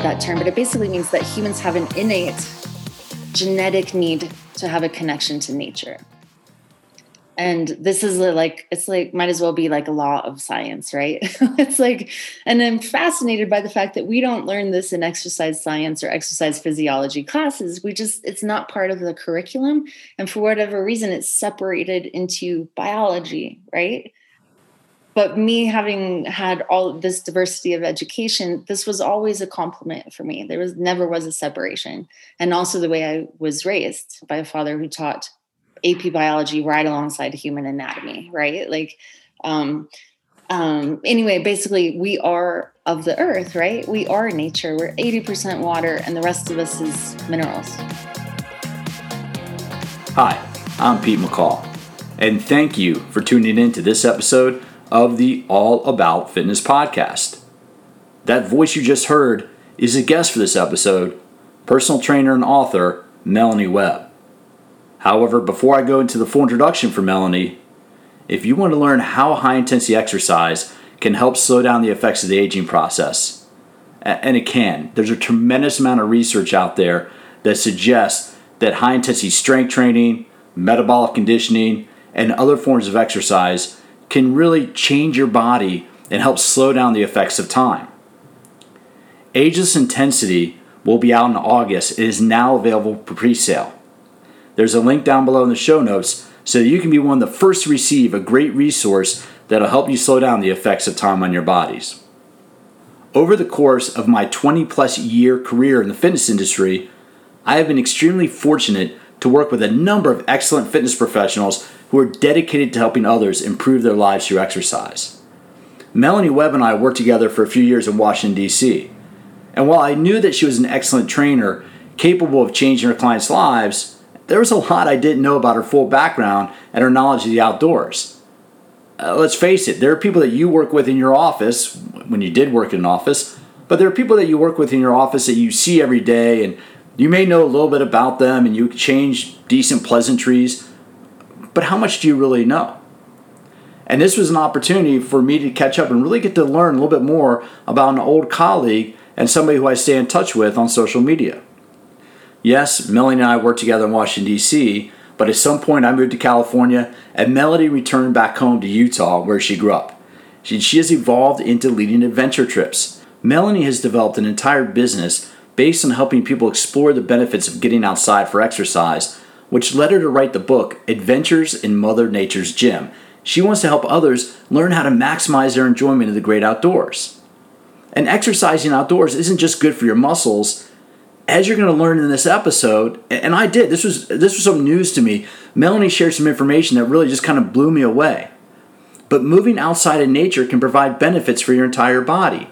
that term, but it basically means that humans have an innate genetic need to have a connection to nature. And this is like it's like might as well be like a law of science right? It's like and i'm fascinated by the fact that we don't learn this in exercise science or exercise physiology classes. We just it's not part of the curriculum. And for whatever reason it's separated into biology right but me having had all this diversity of education this was always a compliment for me there was never was a separation and also the way i was raised by a father who taught AP biology right alongside human anatomy, right? Like, um, um, anyway, basically, we are of the earth, right? We are nature. We're 80% water, and the rest of us is minerals. Hi, I'm Pete McCall, and thank you for tuning in to this episode of the All About Fitness podcast. That voice you just heard is a guest for this episode, personal trainer and author Melanie Webb. However, before I go into the full introduction for Melanie, if you want to learn how high intensity exercise can help slow down the effects of the aging process, and it can, there's a tremendous amount of research out there that suggests that high intensity strength training, metabolic conditioning, and other forms of exercise can really change your body and help slow down the effects of time. Ageless Intensity will be out in August. It is now available for pre sale. There's a link down below in the show notes so you can be one of the first to receive a great resource that'll help you slow down the effects of time on your bodies. Over the course of my 20 plus year career in the fitness industry, I have been extremely fortunate to work with a number of excellent fitness professionals who are dedicated to helping others improve their lives through exercise. Melanie Webb and I worked together for a few years in Washington, D.C. And while I knew that she was an excellent trainer capable of changing her clients' lives, there was a lot I didn't know about her full background and her knowledge of the outdoors. Uh, let's face it, there are people that you work with in your office when you did work in an office, but there are people that you work with in your office that you see every day and you may know a little bit about them and you exchange decent pleasantries, but how much do you really know? And this was an opportunity for me to catch up and really get to learn a little bit more about an old colleague and somebody who I stay in touch with on social media. Yes, Melanie and I worked together in Washington, D.C., but at some point I moved to California and Melanie returned back home to Utah where she grew up. She, she has evolved into leading adventure trips. Melanie has developed an entire business based on helping people explore the benefits of getting outside for exercise, which led her to write the book Adventures in Mother Nature's Gym. She wants to help others learn how to maximize their enjoyment of the great outdoors. And exercising outdoors isn't just good for your muscles, as you're going to learn in this episode, and I did. This was this was some news to me. Melanie shared some information that really just kind of blew me away. But moving outside in nature can provide benefits for your entire body.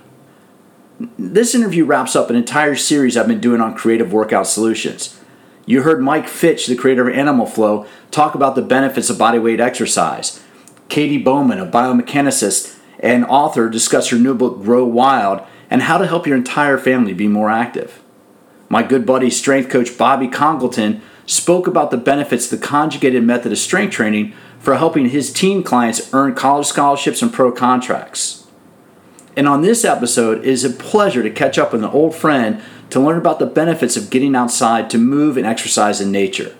This interview wraps up an entire series I've been doing on creative workout solutions. You heard Mike Fitch, the creator of Animal Flow, talk about the benefits of bodyweight exercise. Katy Bowman, a biomechanicist and author, discussed her new book Grow Wild and how to help your entire family be more active. My good buddy, strength coach Bobby Congleton, spoke about the benefits of the conjugated method of strength training for helping his team clients earn college scholarships and pro contracts. And on this episode, it is a pleasure to catch up with an old friend to learn about the benefits of getting outside to move and exercise in nature.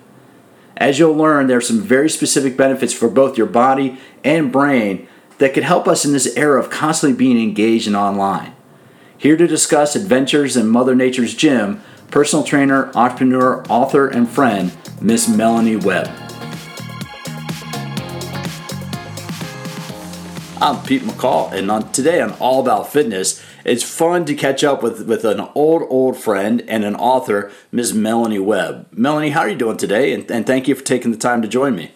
As you'll learn, there are some very specific benefits for both your body and brain that could help us in this era of constantly being engaged and online. Here to discuss adventures in Mother Nature's gym personal trainer, entrepreneur, author, and friend, Miss Melanie Webb. I'm Pete McCall, and on, today on All About Fitness, it's fun to catch up with, with an old, old friend and an author, Ms. Melanie Webb. Melanie, how are you doing today? And, and thank you for taking the time to join me.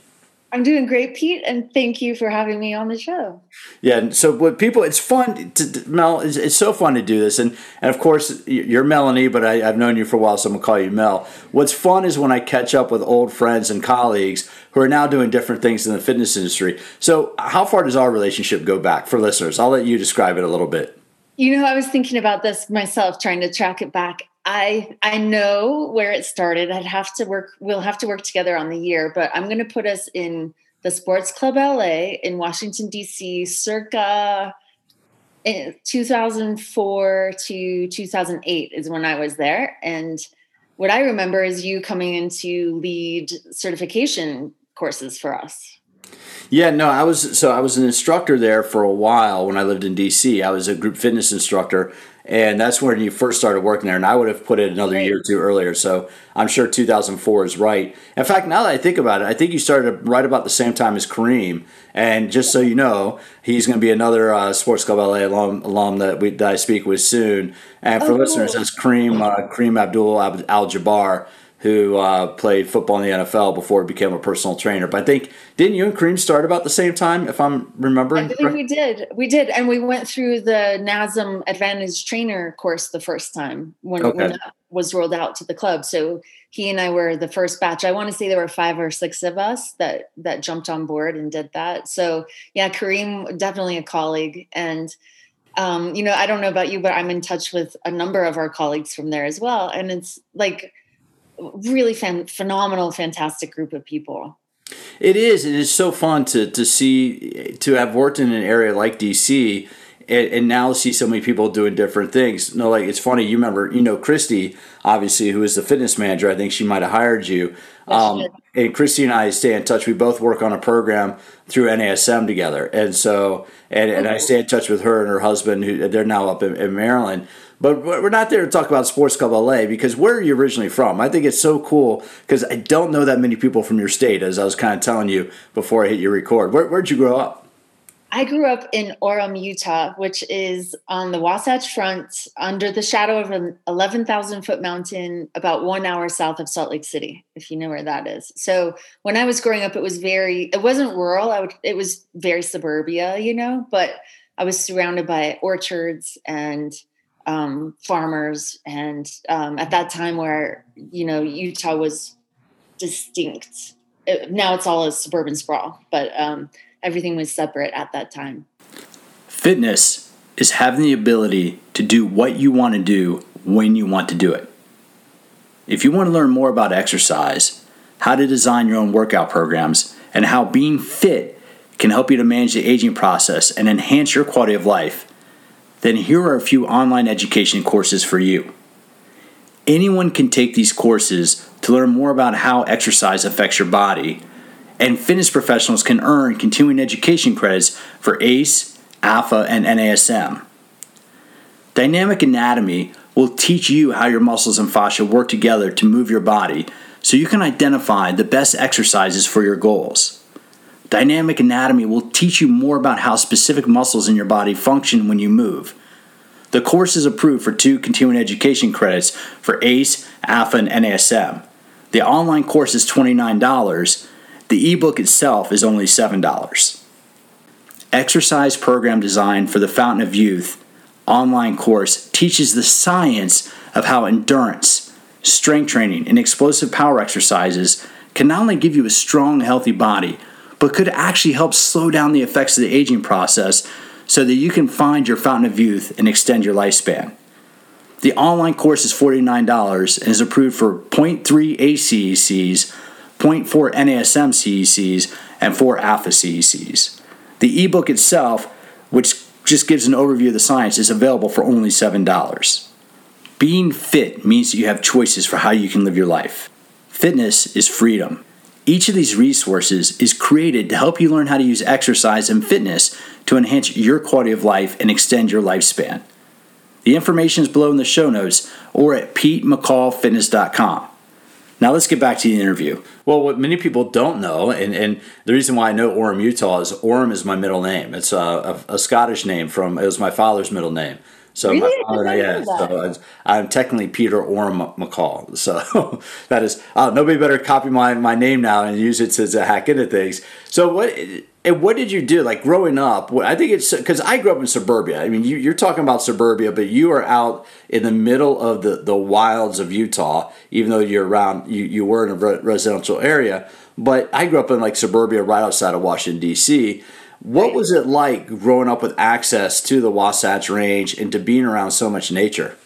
I'm doing great, Pete, and thank you for having me on the show. Yeah, so what people, it's fun to Mel. It's, it's, so fun to do this, and and of course you're Melanie, but I, have known you for a while, so I'm gonna call you Mel. What's fun is when I catch up with old friends and colleagues who are now doing different things in the fitness industry. So, how far does our relationship go back for listeners? I'll let you describe it a little bit. You know, I was thinking about this myself, trying to track it back. I I know where it started. I'd have to work. We'll have to work together on the year, but I'm going to put us in the Sports Club LA in Washington D.C. circa eh, 2004 to 2008 is when I was there. And what I remember is you coming in to lead certification courses for us. Yeah, no, I was so I was an instructor there for a while when I lived in DC. I was a group fitness instructor and that's when you first started working there. And I would have put it another right. year or two earlier. So I'm sure 2004 is right. In fact, now that I think about it, I think you started right about the same time as Kareem. And just so you know, he's going to be another uh, Sports Club LA alum, alum that, we, that I speak with soon. And for oh, listeners, cool. that's Kareem uh, Kareem Abdul Al Jabbar who uh, played football in the NFL before he became a personal trainer. But I think didn't you and Kareem start about the same time, if I'm remembering? I think we did. We did, and we went through the NASM Advantage Trainer course the first time when, okay. when that was rolled out to the club. So he and I were the first batch. I want to say there were five or six of us that that jumped on board and did that. So yeah, Kareem definitely a colleague and. Um, you know, I don't know about you, but I'm in touch with a number of our colleagues from there as well. And it's like really fan- phenomenal, fantastic group of people. It is. It is so fun to to see to have worked in an area like DC and, and, now see so many people doing different things. You No, like it's funny. You remember, you know, Christy, obviously, who is the fitness manager. I think she might have hired you. Um, and Christy and I stay in touch. We both work on a program through NASM together, and so and, and I stay in touch with her and her husband. Who they're now up in, in Maryland. But we're not there to talk about Sports Club LA because where are you originally from? I think it's so cool because I don't know that many people from your state, as I was kind of telling you before I hit your record. Where, where'd you grow up? I grew up in Orem, Utah, which is on the Wasatch Front under the shadow of an 11,000 foot mountain about one hour south of Salt Lake City, if you know where that is. So when I was growing up, it was very, it wasn't rural. I would, it was very suburbia, you know, but I was surrounded by orchards and um, farmers. And um, at that time where, you know, Utah was distinct, it, now it's all a suburban sprawl, but, um, everything was separate at that time. Fitness is having the ability to do what you want to do when you want to do it. If you want to learn more about exercise, how to design your own workout programs, and how being fit can help you to manage the aging process and enhance your quality of life, then here are a few online education courses for you. Anyone can take these courses to learn more about how exercise affects your body and fitness professionals can earn continuing education credits for ACE, AFA, and NASM. Dynamic Anatomy will teach you how your muscles and fascia work together to move your body so you can identify the best exercises for your goals. Dynamic Anatomy will teach you more about how specific muscles in your body function when you move. The course is approved for two continuing education credits for ACE, AFA, and NASM. The online course is $29 the ebook itself is only $7. Exercise Program Design for the Fountain of Youth online course teaches the science of how endurance, strength training, and explosive power exercises can not only give you a strong, healthy body, but could actually help slow down the effects of the aging process so that you can find your fountain of youth and extend your lifespan. The online course is $49 and is approved for 0.3 ACECs 0.4 NASM CECs, and 4 alpha CECs. The ebook itself, which just gives an overview of the science, is available for only $7. Being fit means that you have choices for how you can live your life. Fitness is freedom. Each of these resources is created to help you learn how to use exercise and fitness to enhance your quality of life and extend your lifespan. The information is below in the show notes or at PeteMcCallFitness.com. Now let's get back to the interview. Well, what many people don't know, and, and the reason why I know Orem, Utah, is Orem is my middle name. It's a, a, a Scottish name from it was my father's middle name. So really? my father, yeah, so I'm technically Peter Orem McCall. So that is uh, nobody better copy my, my name now and use it to, to hack into things. So what and what did you do? Like growing up, I think it's because I grew up in suburbia. I mean, you, are talking about suburbia, but you are out in the middle of the, the wilds of Utah, even though you're around, you, you were in a residential area. But I grew up in like suburbia right outside of Washington, D.C. What was it like growing up with access to the Wasatch Range and to being around so much nature?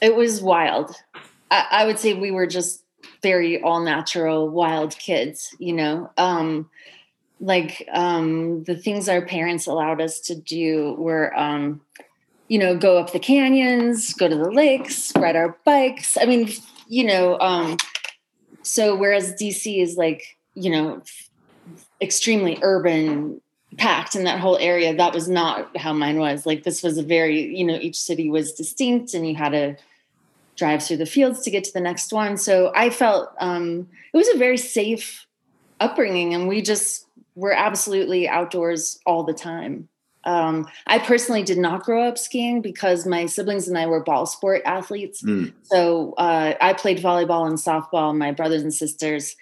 It was wild. I, I would say we were just very all natural, wild kids, you know. Um, like um, the things our parents allowed us to do were um, you know go up the canyons go to the lakes ride our bikes i mean you know um, so whereas dc is like you know extremely urban packed in that whole area. That was not how mine was. Like this was a very you know each city was distinct and you had to drive through the fields to get to the next one. So i felt um, it was a very safe upbringing and we just were absolutely outdoors all the time. Um, i personally did not grow up skiing because my siblings and i were ball sport athletes. Mm. so uh, i played volleyball and softball. My brothers and sisters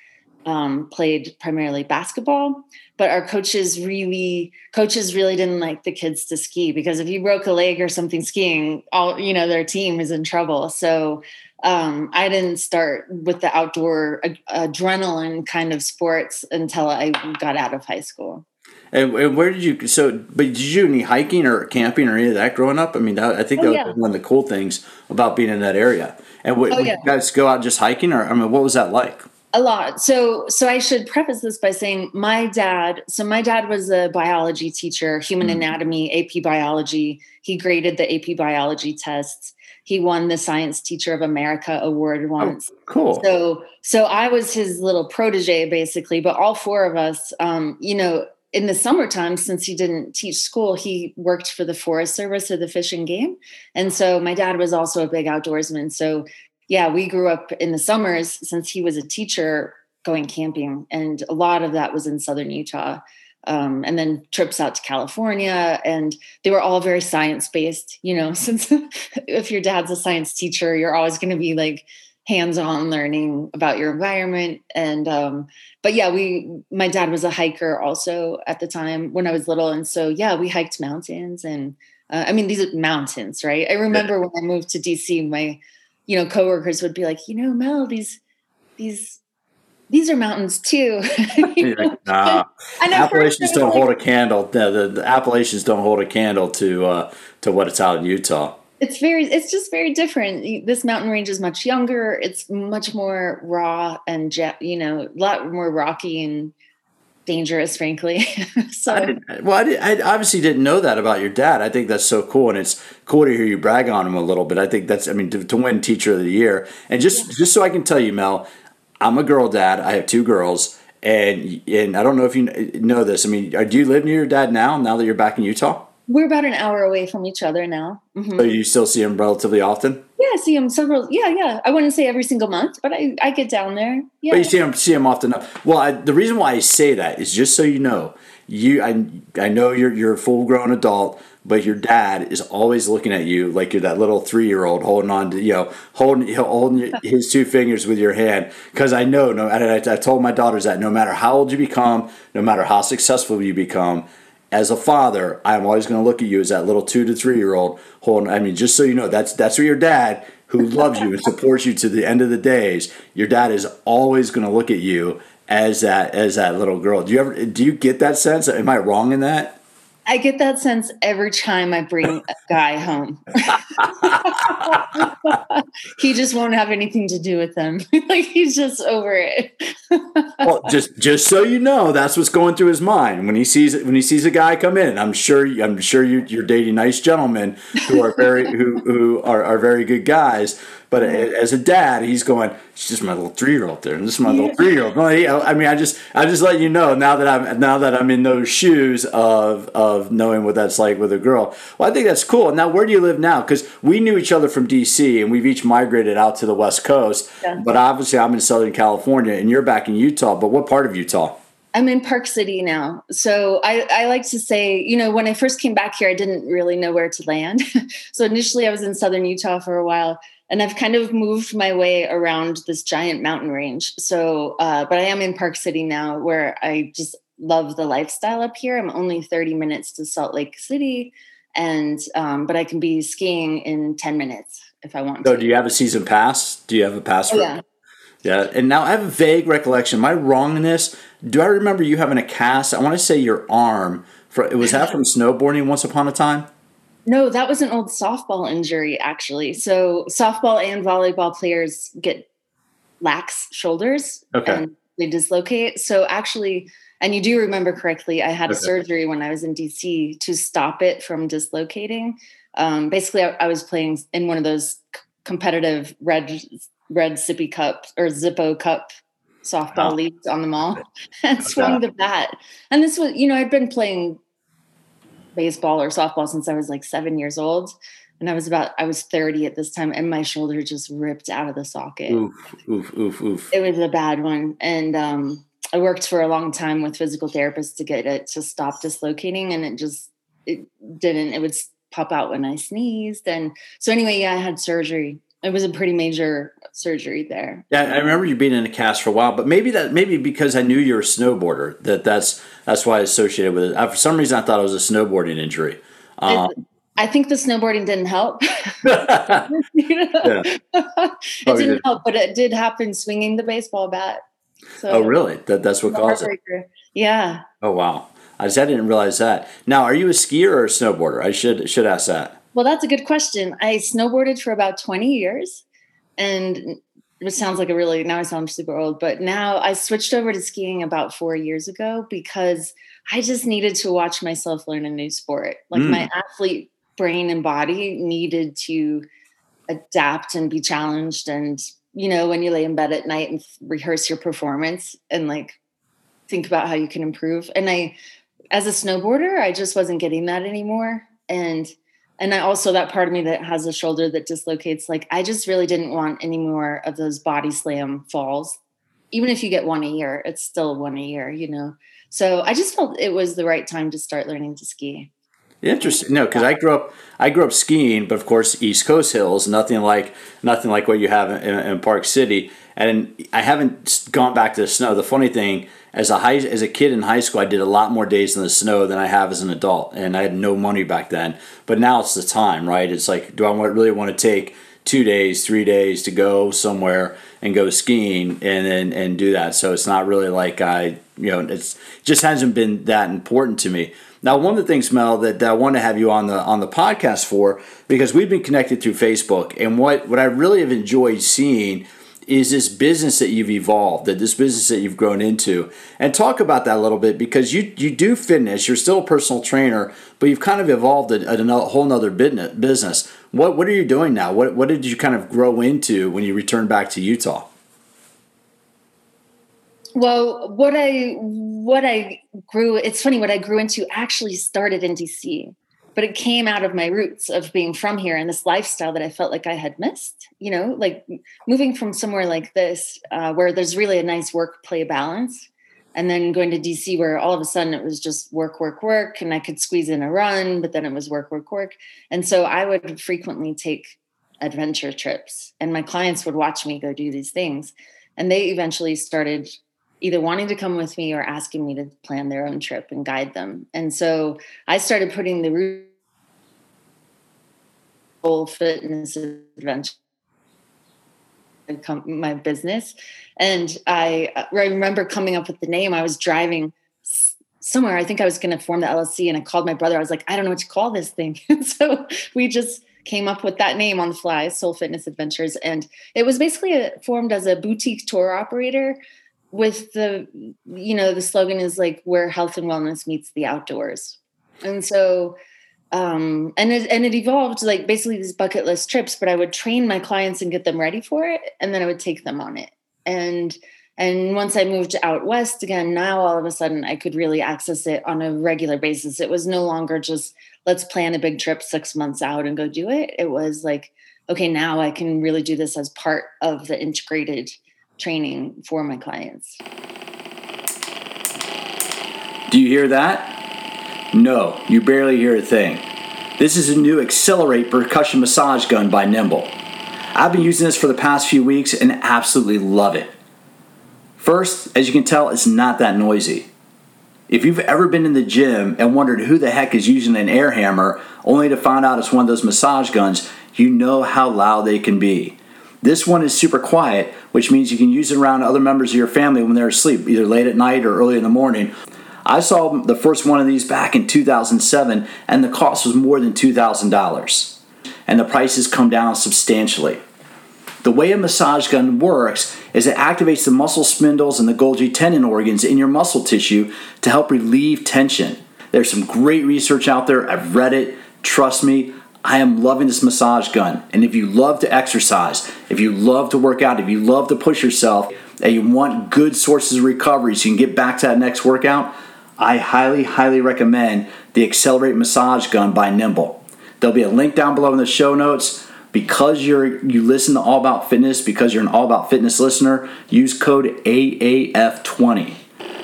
um, played primarily basketball but our coaches really coaches really didn't like the kids to ski because if you broke a leg or something skiing all you know their team is in trouble. So um, i didn't start with the outdoor ad- adrenaline kind of sports until i got out of high school. And, and, where did you so but did you do any hiking or camping or any of that growing up? I mean i think oh, that yeah. was one of the cool things about being in that area. And what, oh, yeah. you guys go out just hiking or i mean what was that like a lot. So so i should preface this by saying my dad so my dad was a biology teacher human mm. anatomy ap biology. He graded the ap biology tests. He won the science teacher of america award oh, once. oh, cool. So so i was his little protege basically but all four of us um, you know in the summertime since he didn't teach school he worked for the forest service or the fish and game. And so my dad was also a big outdoorsman. So yeah, we grew up in the summers since he was a teacher going camping, and a lot of that was in southern Utah. Um, and then trips out to California, and they were all very science based. You know, since if your dad's a science teacher, you're always going to be like hands on learning about your environment. And um, but yeah, we my dad was a hiker also at the time when I was little, and so yeah, we hiked mountains and. Uh, I mean, these are mountains, right? I remember when I moved to DC, my you know, coworkers would be like, you know, Mel, these these these are mountains too. like, nah. Appalachians don't like, hold a candle. The, the, the, Appalachians don't hold a candle to uh, to what it's out in Utah. It's very, it's just very different. This mountain range is much younger. It's much more raw and you know, a lot more rocky and dangerous, frankly. so, I well, I, did, I, obviously didn't know that about your dad. I think that's so cool, and it's cool to hear you brag on him a little bit. I think that's, I mean, to, to win Teacher of the Year, and just yeah. just so I can tell you, Mel, I'm a girl dad. I have two girls, and and I don't know if you know this. I mean, uh, do you live near your dad now? Now that you're back in Utah? We're about an hour away from each other now. Mm-hmm. So you still see him relatively often? Yeah, I see him several. Yeah, yeah. I wouldn't say every single month, but I, I get down there. Yeah. But you see him see him often enough. Well, I, the reason why I say that is just so you know, you I I know you're you're a full grown adult, but your dad is always looking at you like you're that little three year old holding on to you know holding holding his two fingers with your hand. Because I know no, I, I told my daughters that no matter how old you become, no matter how successful you become as a father, I'm always going to look at you as that little two to three year old holding. I mean, just so you know, that's that's your dad, who loves you and supports you to the end of the days, your dad is always going to look at you as that as that little girl. Do you ever do you get that sense? Am I wrong in that? I get that sense every time I bring a guy home. he just won't have anything to do with them. like he's just over it. well, just just so you know, that's what's going through his mind when he sees when he sees a guy come in. I'm sure I'm sure you, you're dating nice gentlemen who are very who who are, are very good guys but as a dad, he's going, "It's just my little three year old there, and this is my yeah. little three year old." I mean, I just, I just let you know now that I'm now that I'm in those shoes of of knowing what that's like with a girl. Well, I think that's cool. Now, where do you live now? Because we knew each other from DC, and we've each migrated out to the West Coast. Yeah. But obviously, I'm in Southern California, and you're back in Utah. But what part of Utah? I'm in Park City now. So I, I, like to say, you know, when I first came back here, I didn't really know where to land. so initially I was in southern Utah for a while and I've kind of moved my way around this giant mountain range. So, uh, but I am in Park City now, where I just love the lifestyle up here. I'm only 30 minutes to Salt Lake City, and um, but I can be skiing in 10 minutes if I want. So, to. do you have a season pass? Do you have a pass? Oh, yeah. Yeah, and now I have a vague recollection. Am I wrong in this? Do I remember you having a cast? I want to say your arm. For, was that from snowboarding once upon a time? No, that was an old softball injury, actually. So softball and volleyball players get lax shoulders okay. and they dislocate. So actually, And you do remember correctly, I had Okay. a surgery when I was in DC to stop it from dislocating. Um, basically, I, I was playing in one of those c- competitive red red sippy cup or Zippo cup softball Wow. leagues on the mall and swung the bat. And this was, you know, I'd been playing baseball or softball since I was like seven years old. And I was about, I was 30 at this time, and my shoulder just ripped out of the socket Oof, oof, oof, oof. it was a bad one and um, i worked for a long time with physical therapists to get it to stop dislocating and it just it didn't it would pop out when i sneezed and so anyway yeah i had surgery it was a pretty major surgery there Yeah, I remember you being in a cast for a while, but maybe that maybe because I knew you were a snowboarder that that's that's why I associated with it. I, for some reason, I thought it was a snowboarding injury. Um, i think the snowboarding didn't help Yeah. it Probably didn't did. help but it did happen swinging the baseball bat so oh, really? That that's what caused it. yeah Oh, wow. I just I didn't realize that. Now, are you a skier or a snowboarder? I should should ask that. Well, that's a good question. I snowboarded for about 20 years and it sounds like a really now I sound super old, but now I switched over to skiing about four years ago because I just needed to watch myself learn a new sport. Like Mm. my athlete brain and body needed to adapt and be challenged. And, you know, when you lay in bed at night and rehearse your performance and like think about how you can improve. And I, as a snowboarder, I just wasn't getting that anymore. And and I also that part of me that has a shoulder that dislocates, like I just really didn't want any more of those body slam falls. Even if you get one a year, it's still one a year, you know. So I just felt it was the right time to start learning to ski. Interesting. No, because I grew up I grew up skiing, but of course East Coast hills, nothing like nothing like what you have in, in Park City. And I haven't gone back to the snow. The funny thing, as a high as a kid in high school, I did a lot more days in the snow than I have as an adult, and I had no money back then. But now it's the time, right? It's like, do I want, really want to take two days, three days to go somewhere and go skiing and then and do that? So it's not really like I, you know, it's it just hasn't been that important to me. Now, one of the things, Mel, that, that I want to have you on the on the podcast for, because we've been connected through Facebook, and what what I really have enjoyed seeing is this business that you've evolved, that this business that you've grown into, and talk about that a little bit because you you do fitness, you're still a personal trainer, but you've kind of evolved a, a whole nother. Business. What what are you doing now? What what did you kind of grow into when you returned back to Utah? Well, what I what I grew it's funny what I grew into actually started in DC, but it came out of my roots of being from here and this lifestyle that I felt like I had missed. You know, like moving from somewhere like this uh, where there's really a nice work play balance, and then going to DC where all of a sudden it was just work, work, work, and I could squeeze in a run, but then it was work, work, work, and so I would frequently take adventure trips, and my clients would watch me go do these things, and they eventually started either wanting to come with me or asking me to plan their own trip and guide them. And so I started putting the root whole fitness adventure my business. And I, uh, I remember coming up with the name. I was driving somewhere. I think i was going to form the llc and i called my brother. I was like i don't know what to call this thing. So we just came up with that name on the fly soul fitness adventures. And it was basically a, formed as a boutique tour operator with the you know the slogan is like where health and wellness meets the outdoors. And so um and it and it evolved like basically these bucket list trips but i would train my clients and get them ready for it and then i would take them on it. And and once i moved out west again now all of a sudden i could really access it on a regular basis. It was no longer just let's plan a big trip six months out and go do it. It was like okay now i can really do this as part of the integrated training for my clients Do you hear that? No, you barely hear a thing. This is a new Accelerate percussion massage gun by NIMBL. I've been using this for the past few weeks and absolutely love it. First, as you can tell, it's not that noisy. If you've ever been in the gym and wondered who the heck is using an air hammer only to find out it's one of those massage guns, you know how loud they can be. This one is super quiet, which means you can use it around other members of your family when they're asleep, either late at night or early in the morning. I saw the first one of these back in 2007, and the cost was more than $2,000. And the prices come down substantially. The way a massage gun works is it activates the muscle spindles and the Golgi tendon organs in your muscle tissue to help relieve tension. There's some great research out there. I've read it. Trust me, I am loving this massage gun. And if you love to exercise, if you love to work out, if you love to push yourself, and you want good sources of recovery so you can get back to that next workout, I highly, highly recommend the Accelerate Massage Gun by NIMBL. There'll be a link down below in the show notes. Because you're you listen to All About Fitness, because you're an All About Fitness listener, use code AAF20.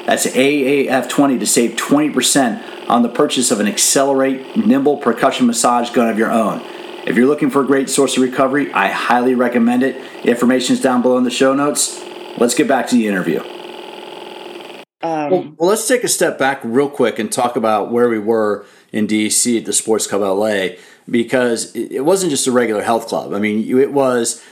That's AAF20 to save 20% on the purchase of an Accelerate NIMBL percussion massage gun of your own. If you're looking for a great source of recovery, I highly recommend it. Information is down below in the show notes. Let's get back to the interview. Um, well, well, let's take a step back real quick and talk about where we were in DC at the Sports Club LA because it wasn't just a regular health club. I mean, it was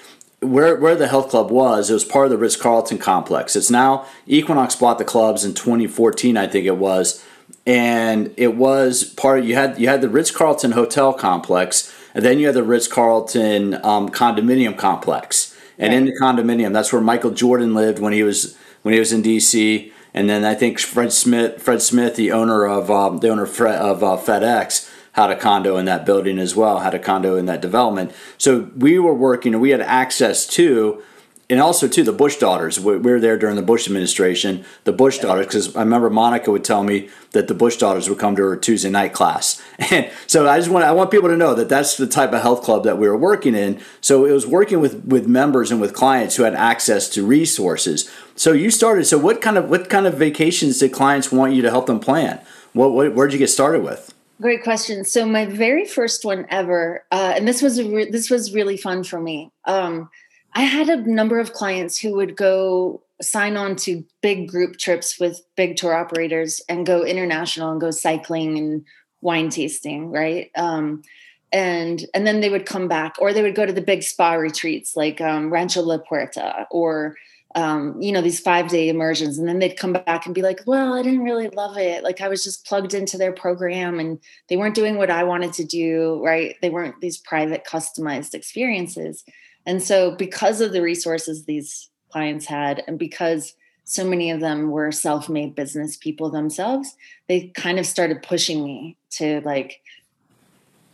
where where the health club was. It was part of the Ritz Carlton complex. It's now Equinox bought the clubs in 2014, I think it was, and it was part. Of, you had you had the Ritz Carlton hotel complex, and then you had the Ritz Carlton um, condominium complex. And right. in the condominium, that's where Michael Jordan lived when he was when he was in DC and then I think Fred Smith, Fred Smith, the owner of um, the owner of, of uh, FedEx, had a condo in that building as well. Had a condo in that development. So we were working, and we had access to and also too the Bush daughters. We were there during the Bush administration. The Bush daughters, because I remember Monica would tell me that the Bush daughters would come to her Tuesday night class, and so I just want I want people to know that that's the type of health club that we were working in. So it was working with with members and with clients who had access to resources. So you started. So what kind of what kind of vacations did clients want you to help them plan? What, what where'd you get started with? Great question. So my very first one ever, uh, and this was re- this was really fun for me. Um, I had a number of clients who would go sign on to big group trips with big tour operators and go international and go cycling and wine tasting, right? Um, and and then they would come back, or they would go to the big spa retreats like um, Rancho La Puerta, or um, you know these five day immersions, and then they'd come back and be like, "Well, I didn't really love it. Like I was just plugged into their program, and they weren't doing what I wanted to do. Right? They weren't these private, customized experiences." And so, because of the resources these clients had, and because so many of them were self made business people themselves, they kind of started pushing me to like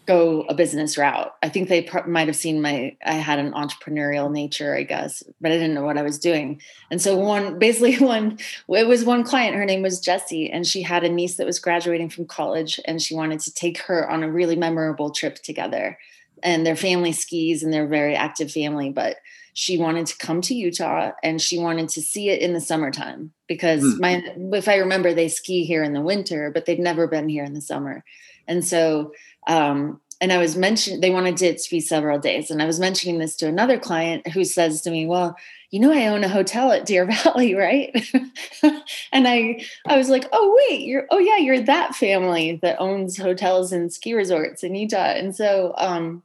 go a business route. I think they might have seen my I had an entrepreneurial nature, I guess, but I didn't know what I was doing. And so one basically one it was one client, her name was Jessie, and she had a niece that was graduating from college and she wanted to take her on a really memorable trip together and their family skis and they're very active family but she wanted to come to utah and she wanted to see it in the summertime because mm. my if i remember they ski here in the winter but they've never been here in the summer and so um and i was mentioning they wanted it to be several days. And i was mentioning this to another client who says to me well you know i own a hotel at deer valley right? And i i was like oh wait you're oh yeah you're that family that owns hotels and ski resorts in utah. And so um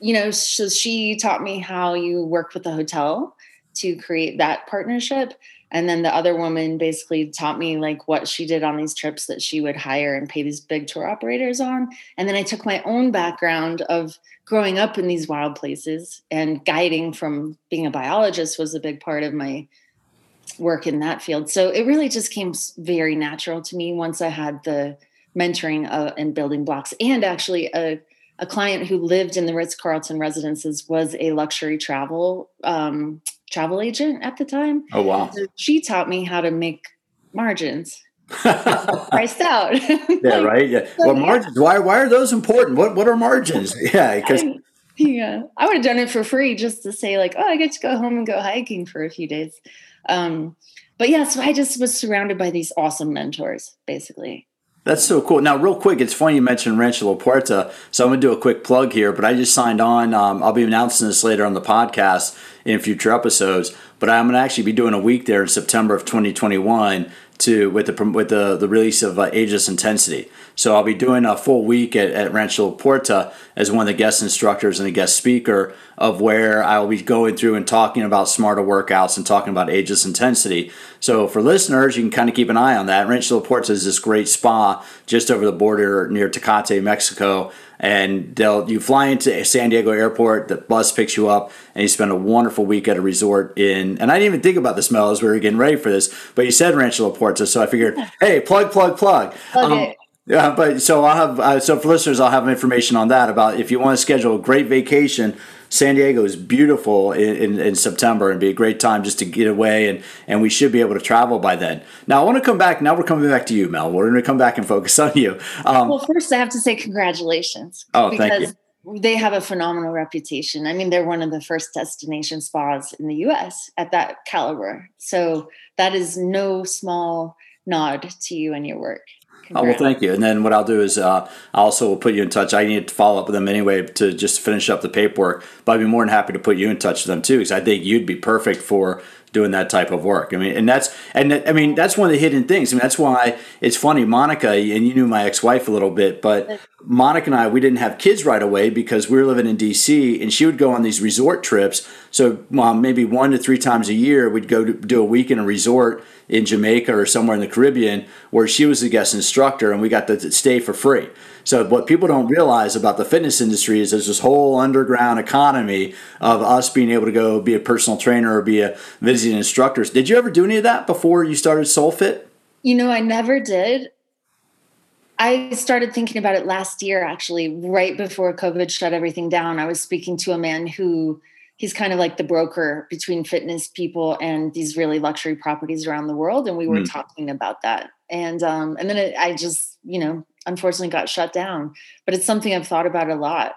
you know, so she taught me how you work with the hotel to create that partnership. And then the other woman basically taught me like what she did on these trips that she would hire and pay these big tour operators on. And then I took my own background of growing up in these wild places and guiding from being a biologist was a big part of my work in that field. So it really just came very natural to me once I had the mentoring uh, and building blocks and actually a a client who lived in the Ritz Carlton residences was a luxury travel um, travel agent at the time. Oh wow! So she taught me how to make margins. priced out. yeah, right. Yeah. So, well, margins. Why? Why are those important? What? What are margins? Yeah, because. Yeah, I would have done it for free just to say like, oh, I get to go home and go hiking for a few days. Um, but yeah, so I just was surrounded by these awesome mentors, basically. That's so cool. Now, real quick, it's funny you mentioned Rancho La Puerta, so I'm going to do a quick plug here. But I just signed on. Um, I'll be announcing this later on the podcast in future episodes. But I'm going to actually be doing a week there in September of 2021 to with the with the, the release of uh, Ageless Intensity. So I'll be doing a full week at, at Rancho La Puerta as one of the guest instructors and a guest speaker of where I will be going through and talking about smarter workouts and talking about ageless intensity. So for listeners, you can kind of keep an eye on that. Rancho La Puerta is this great spa just over the border near Tecate, Mexico. And they'll you fly into San Diego Airport, the bus picks you up, and you spend a wonderful week at a resort in. And I didn't even think about the smell as we were getting ready for this, but you said Rancho La Puerta, so I figured, hey, plug, plug, plug. plug um, yeah, but so I'll have uh, so for listeners, I'll have information on that about if you want to schedule a great vacation. San Diego is beautiful in, in, in, September and be a great time just to get away and, and we should be able to travel by then. Now I want to come back. Now we're coming back to you, Mel. We're going to come back and focus on you. Um, well, first I have to say congratulations. Oh, thank you. They have a phenomenal reputation. I mean, they're one of the first destination spas in the U.S. at that caliber. So that is no small nod to you and your work. Oh well, thank you. And then what I'll do is uh, I also will put you in touch. I need to follow up with them anyway to just finish up the paperwork. But I'd be more than happy to put you in touch with them too, because I think you'd be perfect for doing that type of work. I mean, and that's and I mean that's one of the hidden things. I mean, that's why it's funny, Monica. And you knew my ex-wife a little bit, but Monica and I we didn't have kids right away because we were living in D.C. and she would go on these resort trips. So um, maybe one to three times a year we'd go to do a week in a resort in Jamaica or somewhere in the Caribbean where she was the guest instructor and we got to stay for free. So what people don't realize about the fitness industry is there's this whole underground economy of us being able to go be a personal trainer or be a visiting instructor. Did you ever do any of that before you started SoulFit? You know, I never did. I started thinking about it last year, actually, right before COVID shut everything down. I was speaking to a man who he's kind of like the broker between fitness people and these really luxury properties around the world and we were mm. talking about that and um and then it, i just you know unfortunately got shut down but it's something i've thought about a lot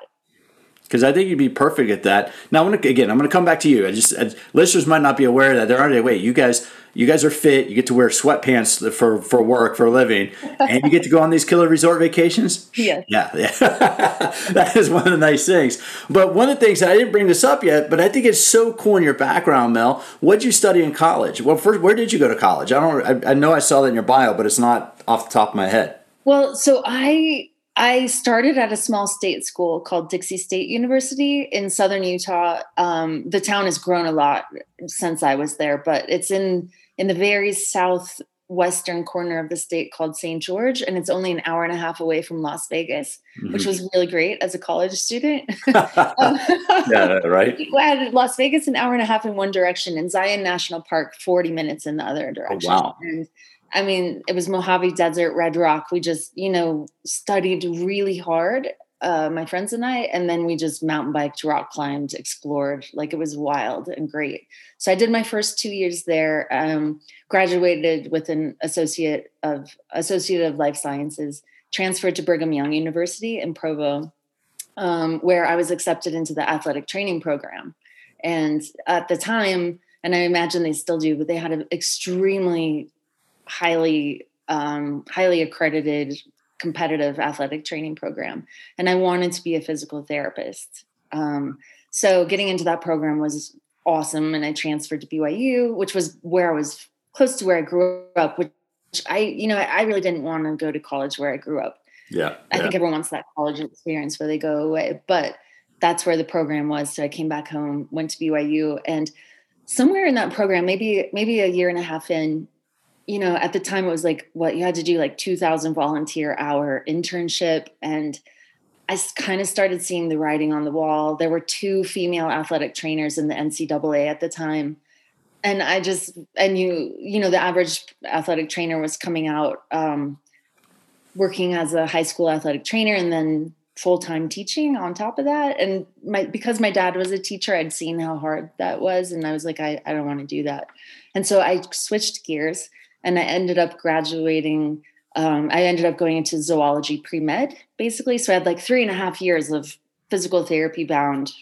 because I think you'd be perfect at that. Now, I'm gonna, again, I'm going to come back to you. I just uh, listeners might not be aware that they're already wait. You guys, you guys are fit. You get to wear sweatpants for for work for a living, and you get to go on these killer resort vacations. Yes. Yeah, yeah. that is one of the nice things. But one of the things I didn't bring this up yet, but I think it's so cool in your background, Mel. What did you study in college? Well, first, where did you go to college? I don't. I, I know I saw that in your bio, but it's not off the top of my head. Well, so I I started at a small state school called Dixie State University in southern Utah. Um, the town has grown a lot since I was there, but it's in in the very southwestern corner of the state called St. George, and it's only an hour and a half away from Las Vegas, mm-hmm. which was really great as a college student. um, yeah, right. had Las Vegas an hour and a half in one direction, and Zion National Park forty minutes in the other direction. Oh, wow. And I mean, it was Mojave Desert, Red Rock. We just, you know, studied really hard, uh, my friends and I, and then we just mountain biked, rock climbed, explored. Like it was wild and great. So I did my first two years there. Um, graduated with an associate of associate of life sciences. Transferred to Brigham Young University in Provo, um, where I was accepted into the athletic training program. And at the time, and I imagine they still do, but they had an extremely highly um, highly accredited competitive athletic training program and i wanted to be a physical therapist. Um, so getting into that program was awesome and i transferred to byu which was where i was close to where i grew up which i you know i really didn't want to go to college where i grew up. Yeah, i think everyone wants that college experience where they go away but that's where the program was so i came back home went to byu and somewhere in that program maybe maybe a year and a half in you know, at the time it was like what you had to do like 2000 volunteer hour internship. And I kind of started seeing the writing on the wall. There were two female athletic trainers in the NCAA at the time. And I just, and you, you know, the average athletic trainer was coming out um, working as a high school athletic trainer and then full-time teaching on top of that. And my, because my dad was a teacher, I'd seen how hard that was. And I was like, I, I don't want to do that. And so I switched gears and I ended up graduating. Um, I ended up going into zoology pre med, basically. So I had like three and a half years of physical therapy bound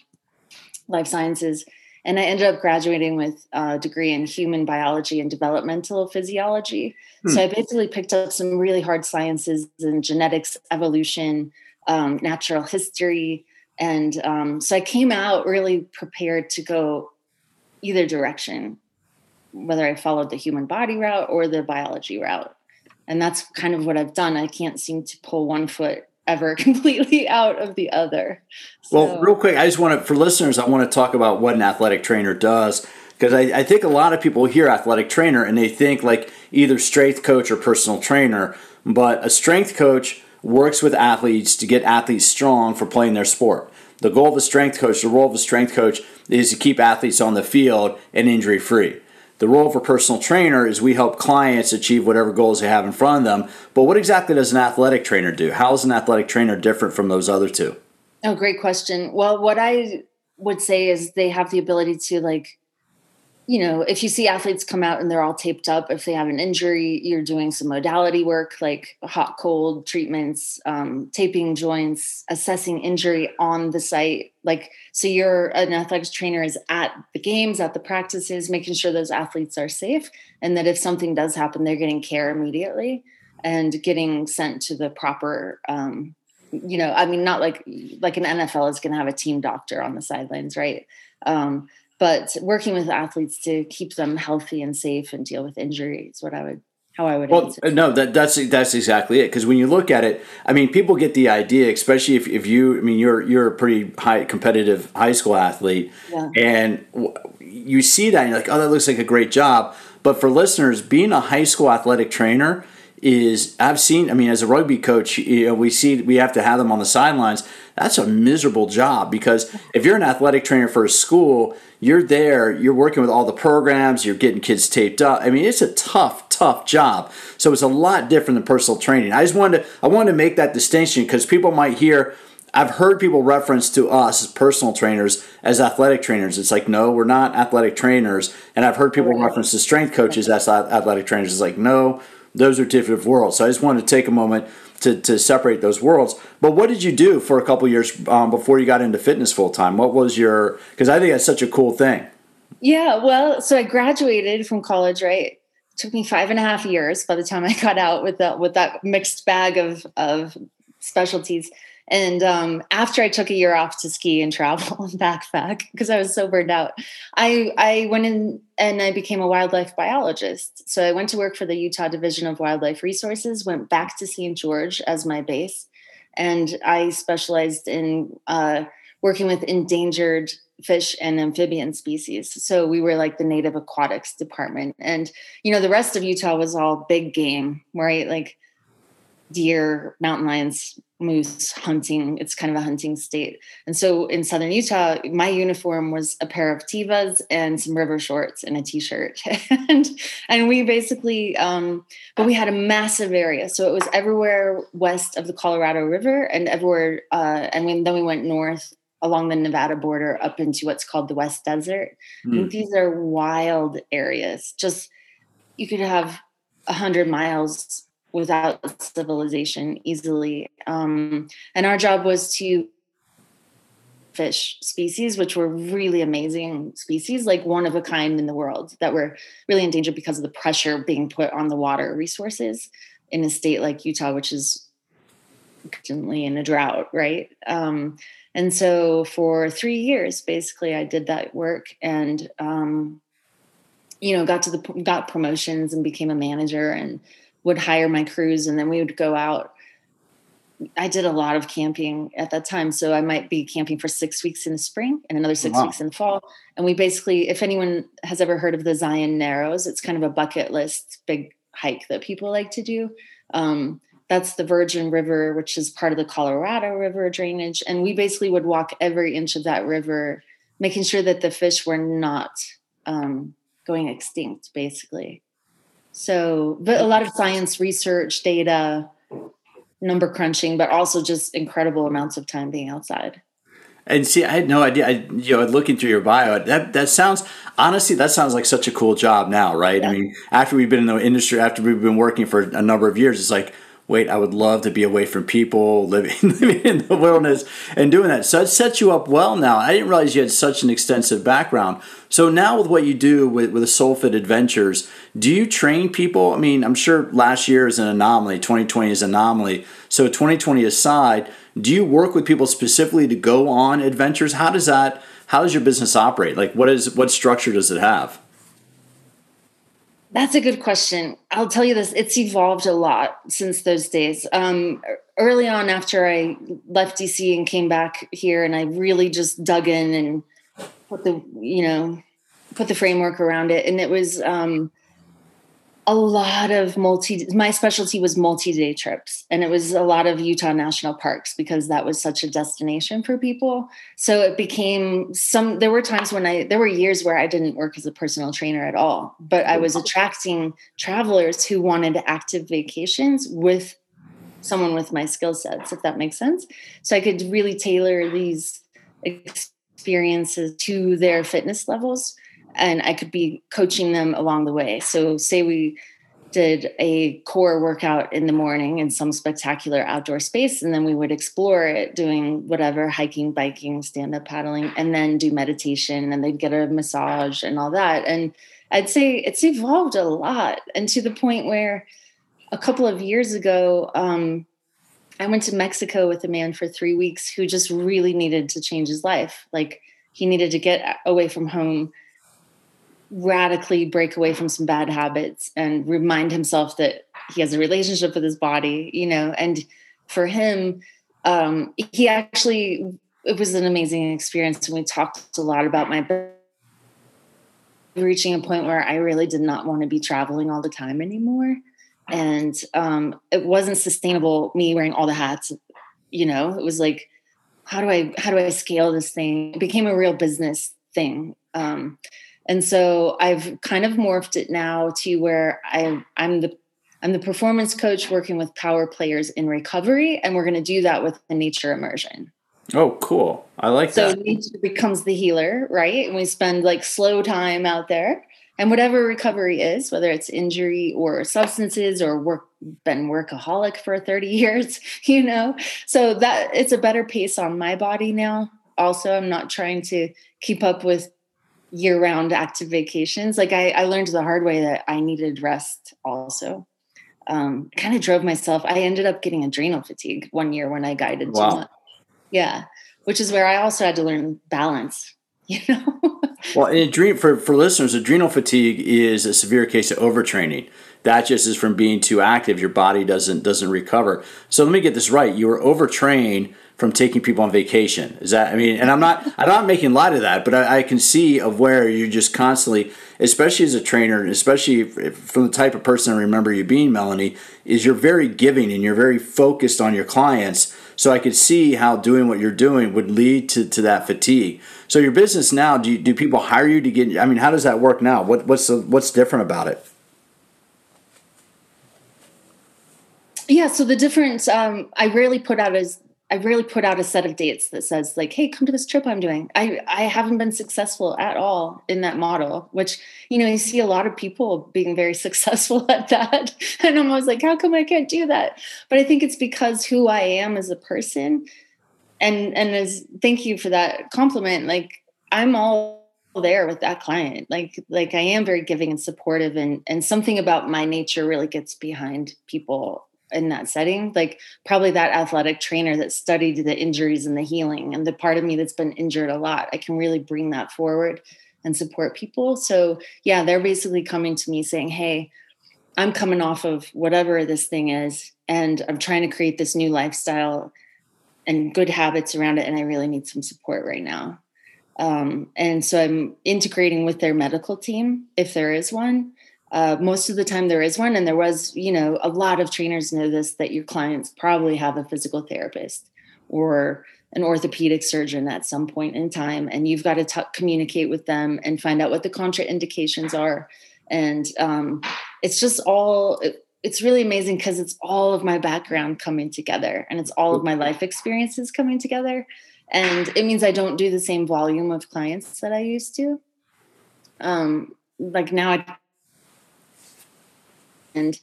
life sciences. And I ended up graduating with a degree in human biology and developmental physiology. Hmm. So I basically picked up some really hard sciences in genetics, evolution, um, natural history. And um, so I came out really prepared to go either direction whether I followed the human body route or the biology route. And that's kind of what I've done. I can't seem to pull one foot ever completely out of the other. So. Well, real quick, I just want to, for listeners, I want to talk about what an athletic trainer does. because I, I think a lot of people hear athletic trainer and they think like either strength coach or personal trainer, but a strength coach works with athletes to get athletes strong for playing their sport. The goal of a strength coach, the role of a strength coach is to keep athletes on the field and injury free. The role of a personal trainer is we help clients achieve whatever goals they have in front of them. But what exactly does an athletic trainer do? How is an athletic trainer different from those other two? Oh, great question. Well, what I would say is they have the ability to like you know, if you see athletes come out and they're all taped up, if they have an injury, you're doing some modality work like hot cold treatments, um, taping joints, assessing injury on the site. Like, so you're an athletics trainer is at the games, at the practices, making sure those athletes are safe. And that if something does happen, they're getting care immediately and getting sent to the proper, um, you know, I mean, not like like an NFL is going to have a team doctor on the sidelines, right? Um, but working with athletes to keep them healthy and safe and deal with injuries what i would how i would well answer. Uh, no that, that's that's exactly it because when you look at it i mean people get the idea especially if, if you i mean you're you're a pretty high competitive high school athlete yeah. and you see that and you're like oh that looks like a great job but for listeners being a high school athletic trainer is I've seen. I mean, as a rugby coach, you know, we see we have to have them on the sidelines. That's a miserable job because if you're an athletic trainer for a school, you're there, you're working with all the programs, you're getting kids taped up. I mean, it's a tough, tough job. So it's a lot different than personal training. I just wanted to, I wanted to make that distinction because people might hear. I've heard people reference to us as personal trainers as athletic trainers. It's like, no, we're not athletic trainers. And I've heard people reference to strength coaches as athletic trainers. It's like, no, those are different worlds. So I just wanted to take a moment to, to separate those worlds. But what did you do for a couple years um, before you got into fitness full time? What was your? Because I think that's such a cool thing. Yeah, well, so I graduated from college, right? Took me five and a half years by the time I got out with that with that mixed bag of of specialties. And um, after I took a year off to ski and travel and backpack because I was so burned out, I I went in and I became a wildlife biologist. So I went to work for the Utah Division of Wildlife Resources. Went back to St. George as my base, and I specialized in uh, working with endangered fish and amphibian species. So we were like the native aquatics department, and you know the rest of Utah was all big game, right? Like deer, mountain lions, moose hunting. It's kind of a hunting state. And so in southern Utah, my uniform was a pair of Tevas and some river shorts and a t-shirt. and and we basically um, but we had a massive area. So it was everywhere west of the Colorado River and everywhere uh, and then we went north along the Nevada border up into what's called the West Desert. Mm. these are wild areas. Just you could have a hundred miles without civilization easily. Um, and our job was to fish species, which were really amazing species, like one of a kind in the world that were really endangered because of the pressure being put on the water resources in a state like Utah, which is constantly in a drought, right? Um, and so for three years, basically, I did that work and, um, you know, got to the got promotions and became a manager and would hire my crews and then we would go out I did a lot of camping at that time. So I might be camping for six weeks in the spring and another six wow. weeks in the fall. And we basically, if anyone has ever heard of the Zion Narrows, it's kind of a bucket list big hike that people like to do. Um, that's the Virgin River, which is part of the Colorado River drainage. And we basically would walk every inch of that river, making sure that the fish were not um, going extinct, basically. So, but a lot of science research, data, number crunching, but also just incredible amounts of time being outside. And see, I had no idea. I, you know, looking through your bio, that that sounds honestly, that sounds like such a cool job now, right? Yeah. I mean, after we've been in the industry, after we've been working for a number of years, it's like wait, I would love to be away from people, living, living in the wilderness and doing that. So it sets you up well now. I didn't realize you had such an extensive background. So now with what you do with, with the SoulFit Adventures, do you train people? I mean, I'm sure last year is an anomaly, 2020 is an anomaly. So 2020 aside, do you work with people specifically to go on adventures? How does that, how does your business operate? Like what is, what structure does it have? That's a good question. I'll tell you this, it's evolved a lot since those days. Um, early on, after I left DC and came back here, and I really just dug in and put the, you know, put the framework around it. And it was um, a lot of multi, my specialty was multi day trips. And it was a lot of Utah national parks because that was such a destination for people. So it became some, there were times when I, there were years where I didn't work as a personal trainer at all, but I was attracting travelers who wanted active vacations with someone with my skill sets, if that makes sense. So I could really tailor these experiences to their fitness levels and I could be coaching them along the way. So, say we did a core workout in the morning in some spectacular outdoor space, and then we would explore it doing whatever hiking, biking, stand up paddling, and then do meditation, and they'd get a massage and all that. And I'd say it's evolved a lot, and to the point where a couple of years ago, um, I went to Mexico with a man for three weeks who just really needed to change his life. Like he needed to get away from home radically break away from some bad habits and remind himself that he has a relationship with his body, you know, and for him, um, he actually, it was an amazing experience. And we talked a lot about my reaching a point where I really did not want to be traveling all the time anymore. And um, it wasn't sustainable me wearing all the hats, you know, it was like, how do I, how do I scale this thing? It became a real business thing. Um, and so I've kind of morphed it now to where I, I'm the I'm the performance coach working with power players in recovery, and we're going to do that with a nature immersion. Oh, cool! I like so that. So nature becomes the healer, right? And we spend like slow time out there, and whatever recovery is, whether it's injury or substances or work, been workaholic for thirty years, you know. So that it's a better pace on my body now. Also, I'm not trying to keep up with year round active vacations. Like I, I learned the hard way that I needed rest also. Um, kind of drove myself. I ended up getting adrenal fatigue one year when I guided wow. too much. Yeah. Which is where I also had to learn balance, you know? well, adrenal, for, for listeners, adrenal fatigue is a severe case of overtraining. That just is from being too active. Your body doesn't doesn't recover. So let me get this right. You were overtrained from taking people on vacation. Is that I mean, and I'm not I'm not making light of that, but I, I can see of where you're just constantly, especially as a trainer, especially from the type of person I remember you being, Melanie, is you're very giving and you're very focused on your clients. So I could see how doing what you're doing would lead to, to that fatigue. So your business now, do you, do people hire you to get? I mean, how does that work now? What what's the, what's different about it? Yeah, so the difference um, I rarely put out as I really put out a set of dates that says like, "Hey, come to this trip I'm doing." I I haven't been successful at all in that model, which you know you see a lot of people being very successful at that, and I'm always like, "How come I can't do that?" But I think it's because who I am as a person, and and as thank you for that compliment. Like I'm all there with that client, like like I am very giving and supportive, and and something about my nature really gets behind people in that setting like probably that athletic trainer that studied the injuries and the healing and the part of me that's been injured a lot i can really bring that forward and support people. So yeah they're basically coming to me saying hey i'm coming off of whatever this thing is and i'm trying to create this new lifestyle and good habits around it and i really need some support right now. Um, and so i'm integrating with their medical team if there is one uh, most of the time there is one and there was you know a lot of trainers know this that your clients probably have a physical therapist or an orthopedic surgeon at some point in time and you've got to t- communicate with them and find out what the contraindications are. And um, it's just all it, it's really amazing because it's all of my background coming together and it's all of my life experiences coming together. And it means i don't do the same volume of clients that i used to. Um, like now i and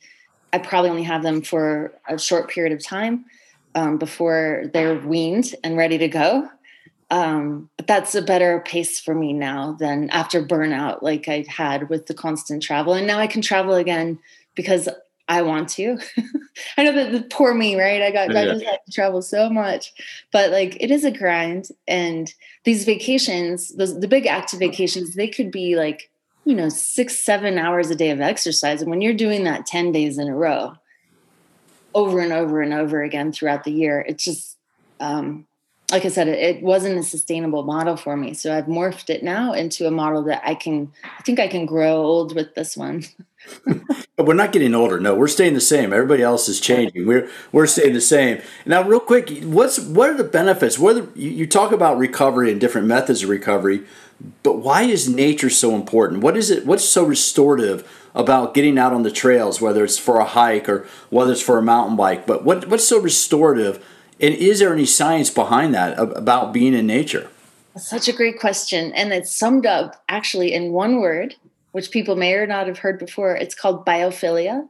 I probably only have them for a short period of time um, before they're weaned and ready to go. Um, but that's a better pace for me now than after burnout, like I had with the constant travel. And now I can travel again because I want to. I know that the poor me, right? I got yeah. I just had to travel so much, but like it is a grind. And these vacations, those the big active vacations, they could be like you know, six, seven hours a day of exercise. And when you're doing that 10 days in a row, over and over and over again throughout the year, it's just, um, like I said, it, it, wasn't a sustainable model for me. So I've morphed it now into a model that I can, I think I can grow old with this one. but we're not getting older. No, we're staying the same. Everybody else is changing. We're we're staying the same. Now, real quick, what's what are the benefits? What are the, you, you talk about recovery and different methods of recovery, but why is nature so important? What is it? What's so restorative about getting out on the trails, whether it's for a hike or whether it's for a mountain bike? But what what's so restorative? And is there any science behind that about being in nature? Such a great question. And it's summed up actually in one word, which people may or not have heard before. It's called biophilia.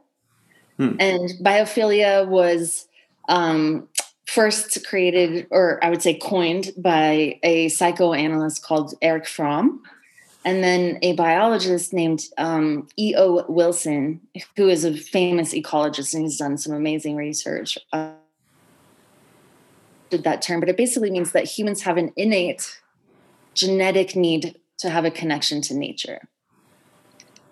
Hmm. And biophilia was um, first created, or I would say coined, by a psychoanalyst called Erich Fromm. And then a biologist named um, E.O. Wilson, who is a famous ecologist and he's done some amazing research. Uh, that term, but it basically means that humans have an innate genetic need to have a connection to nature.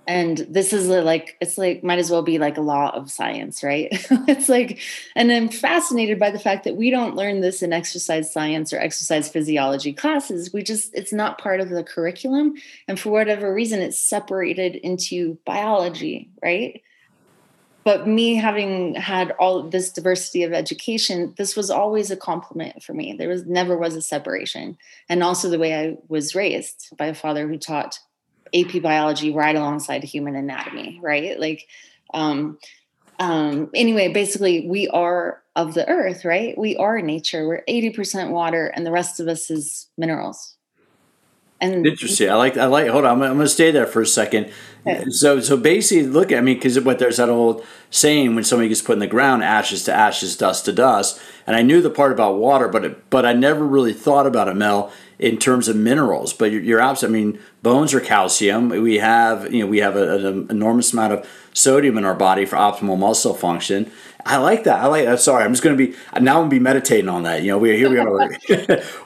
And this is a, like, it's like, might as well be like a law of science, right? it's like, and I'm fascinated by the fact that we don't learn this in exercise science or exercise physiology classes. We just, it's not part of the curriculum. And for whatever reason, it's separated into biology, right? but me having had all this diversity of education this was always a compliment for me there was never was a separation and also the way i was raised by a father who taught ap biology right alongside human anatomy right like um um anyway basically we are of the earth right we are nature we're 80% water and the rest of us is minerals and interesting. I like. I like. Hold on. I'm, I'm going to stay there for a second. Okay. So, so basically, look. I mean, because what there's that old saying when somebody gets put in the ground, ashes to ashes, dust to dust. And I knew the part about water, but it, but I never really thought about it, Mel, in terms of minerals. But you're, you're absolutely. I mean, bones are calcium. We have you know we have a, an enormous amount of sodium in our body for optimal muscle function. I like that. I like that. Sorry, I'm just going to be now. I'm going to be meditating on that. You know, we here we are.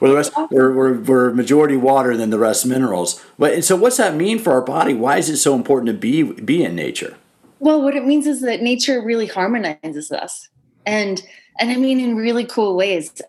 we're the rest. We're, we're, we're majority water than the rest minerals. But so, what's that mean for our body? Why is it so important to be be in nature? Well, what it means is that nature really harmonizes us, and and I mean in really cool ways.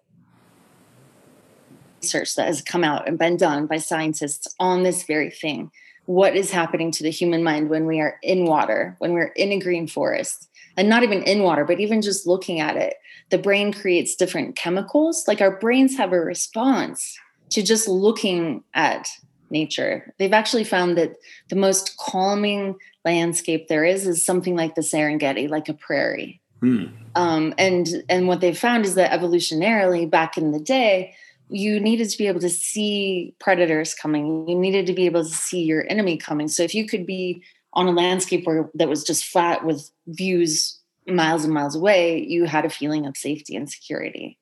Research that has come out and been done by scientists on this very thing. What is happening to the human mind when we are in water, when we're in a green forest? and not even in water, but even just looking at it, the brain creates different chemicals. Like our brains have a response to just looking at nature. They've actually found that the most calming landscape there is is something like the Serengeti, like a prairie. Hmm. Um, and and what they've found is that evolutionarily, back in the day, you needed to be able to see predators coming. You needed to be able to see your enemy coming. So if you could be on a landscape where that was just flat with views miles and miles away you had a feeling of safety and security.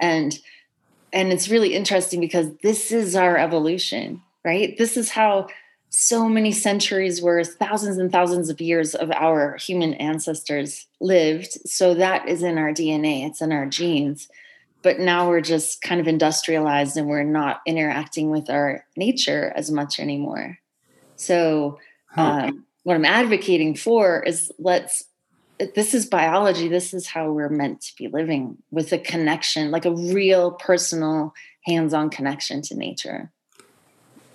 And and it's really interesting because this is our evolution right? This is how so many centuries worth thousands and thousands of years of our human ancestors lived. So that is in our dna it's in our genes but now we're just kind of industrialized and we're not interacting with our nature as much anymore so Huh. Um, what I'm advocating for is let's this is biology this is how we're meant to be living with a connection like a real personal hands-on connection to nature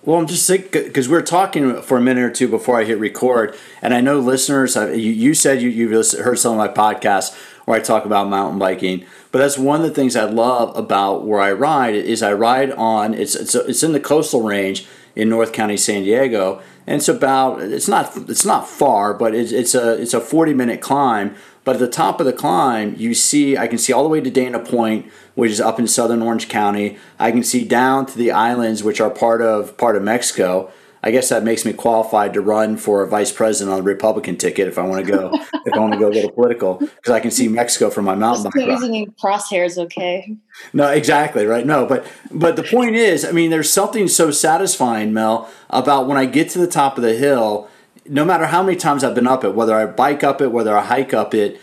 well i'm just sick because we are talking for a minute or two before i hit record and i know listeners you, you said you, you've heard some of my podcasts where i talk about mountain biking but that's one of the things i love about where i ride is i ride on it's it's, it's in the coastal range in north county san diego and it's about it's not it's not far, but it's, it's a it's a 40 minute climb. But at the top of the climb, you see I can see all the way to Dana Point, which is up in southern Orange County. I can see down to the islands, which are part of part of Mexico. I guess that makes me qualified to run for a vice president on the Republican ticket if I want to go if I want to go a little political because I can see Mexico from my mountain bike. Using crosshairs, okay? No, exactly right. No, but but the point is, I mean, there's something so satisfying, Mel, about when I get to the top of the hill. No matter how many times I've been up it, whether I bike up it, whether I hike up it,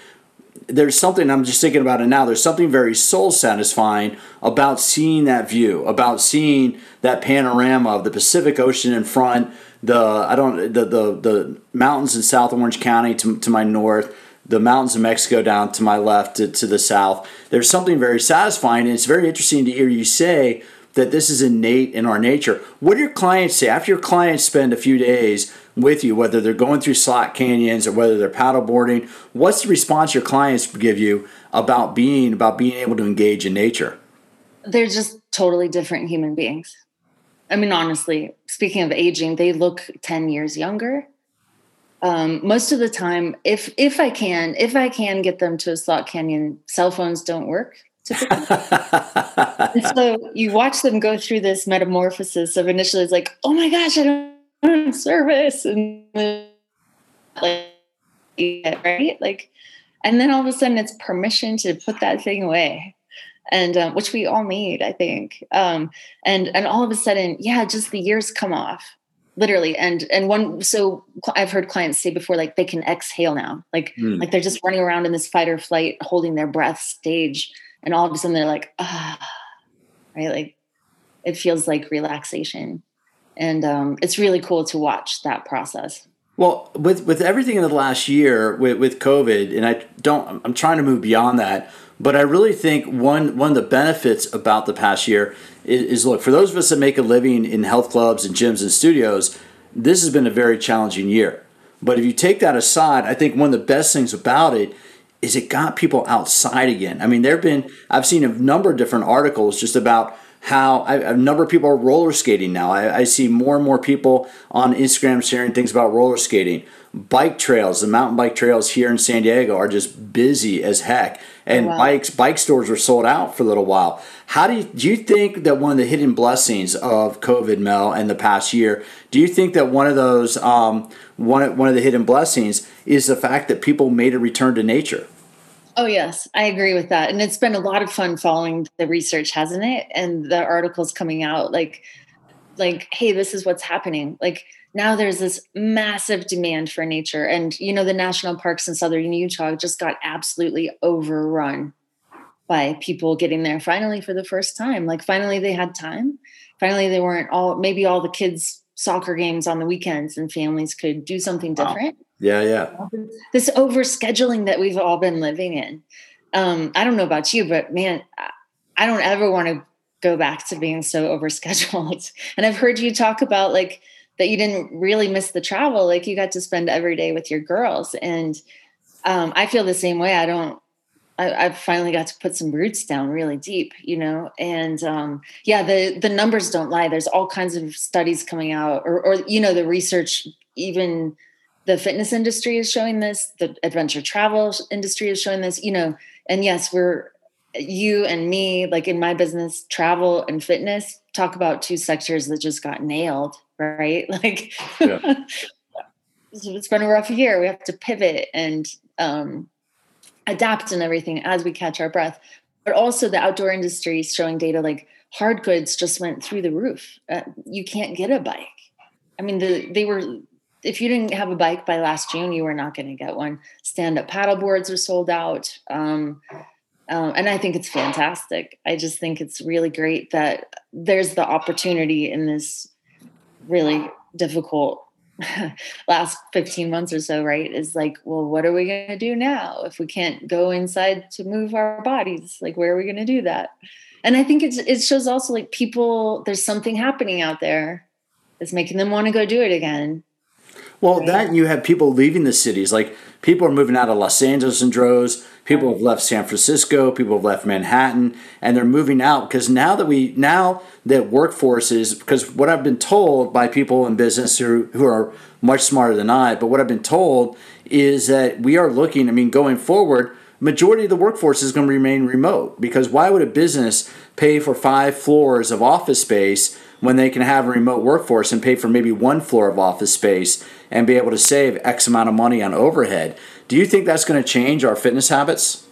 there's something I'm just thinking about it now. There's something very soul satisfying about seeing that view, about seeing that panorama of the Pacific Ocean in front, the I don't the the, the mountains in South Orange County to, to my north, the mountains of Mexico down to my left to, to the south. There's something very satisfying, and it's very interesting to hear you say that this is innate in our nature. What do your clients say after your clients spend a few days with you, whether they're going through slot canyons or whether they're paddleboarding? What's the response your clients give you about being about being able to engage in nature? They're just totally different human beings. I mean, honestly, speaking of aging, they look 10 years younger. Um, most of the time, if if I can, if I can get them to a slot canyon, cell phones don't work typically. so you watch them go through this metamorphosis of initially it's like, oh my gosh, I don't have service, and like right, like, and then all of a sudden it's permission to put that thing away and um, which we all need, I think. Um, and and all of a sudden, yeah, just the years come off, literally. And and one, so I've heard clients say before, like they can exhale now, like mm. like they're just running around in this fight or flight, holding their breath stage, and all of a sudden they're like, ah, right, like it feels like relaxation, and um, it's really cool to watch that process. Well, with with everything in the last year with, with COVID, and I don't, I'm trying to move beyond that. But I really think one one of the benefits about the past year is, is, look for those of us that make a living in health clubs and gyms and studios. This has been a very challenging year. But if you take that aside, I think one of the best things about it is it got people outside again. I mean, there've been I've seen a number of different articles just about how I, a number of people are roller skating now. I, I, see more and more people on Instagram sharing things about roller skating. Bike trails, the mountain bike trails here in San Diego are just busy as heck and oh, wow. bikes bike stores were sold out for a little while. How do you do you think that one of the hidden blessings of COVID, Mel, and the past year? Do you think that one of those um, one one of the hidden blessings is the fact that people made a return to nature? Oh yes, I agree with that, and it's been a lot of fun following the research, hasn't it? And the articles coming out, like, like, hey, this is what's happening, like now there's this massive demand for nature. And, you know, the national parks in southern Utah just got absolutely overrun by people getting there finally for the first time. Like, finally, they had time. Finally, they weren't all, maybe all the kids' soccer games on the weekends and families could do something different. Wow. Yeah, yeah. This overscheduling that we've all been living in. Um, I don't know about you, but man, I don't ever want to go back to being so overscheduled. And I've heard you talk about like, that you didn't really miss the travel like you got to spend every day with your girls and um, i feel the same way i don't I, have finally got to put some roots down really deep, you know, and um, yeah, the the numbers don't lie. There's all kinds of studies coming out, or, or you know, the research. Even the fitness industry is showing this. The adventure travel industry is showing this. You know, and yes, we're you and me, like in my business, travel and fitness. Talk about two sectors that just got nailed right? Like yeah. it's been a rough year. We have to pivot and um, adapt and everything as we catch our breath. But also the outdoor industry is showing data like hard goods just went through the roof. Uh, you can't get a bike. I mean, the, they were if you didn't have a bike by last June, you were not going to get one. Stand up paddle boards are sold out. Um, um, and I think it's fantastic. I just think it's really great that there's the opportunity in this really difficult last 15 months or so, right? Is like, well, what are we going to do now if we can't go inside to move our bodies? Like, where are we going to do that? And I think it's, it shows also like people, there's something happening out there that's making them want to go do it again. Well, right? that you have people leaving the cities. Like people are moving out of Los Angeles and droves. People have left San Francisco. People have left Manhattan, and they're moving out because now that we now that workforces because what I've been told by people in business who who are much smarter than I, but what I've been told is that we are looking. I mean, going forward, majority of the workforce is going to remain remote because why would a business pay for five floors of office space when they can have a remote workforce and pay for maybe one floor of office space and be able to save X amount of money on overhead. Do you think that's going to change our fitness habits?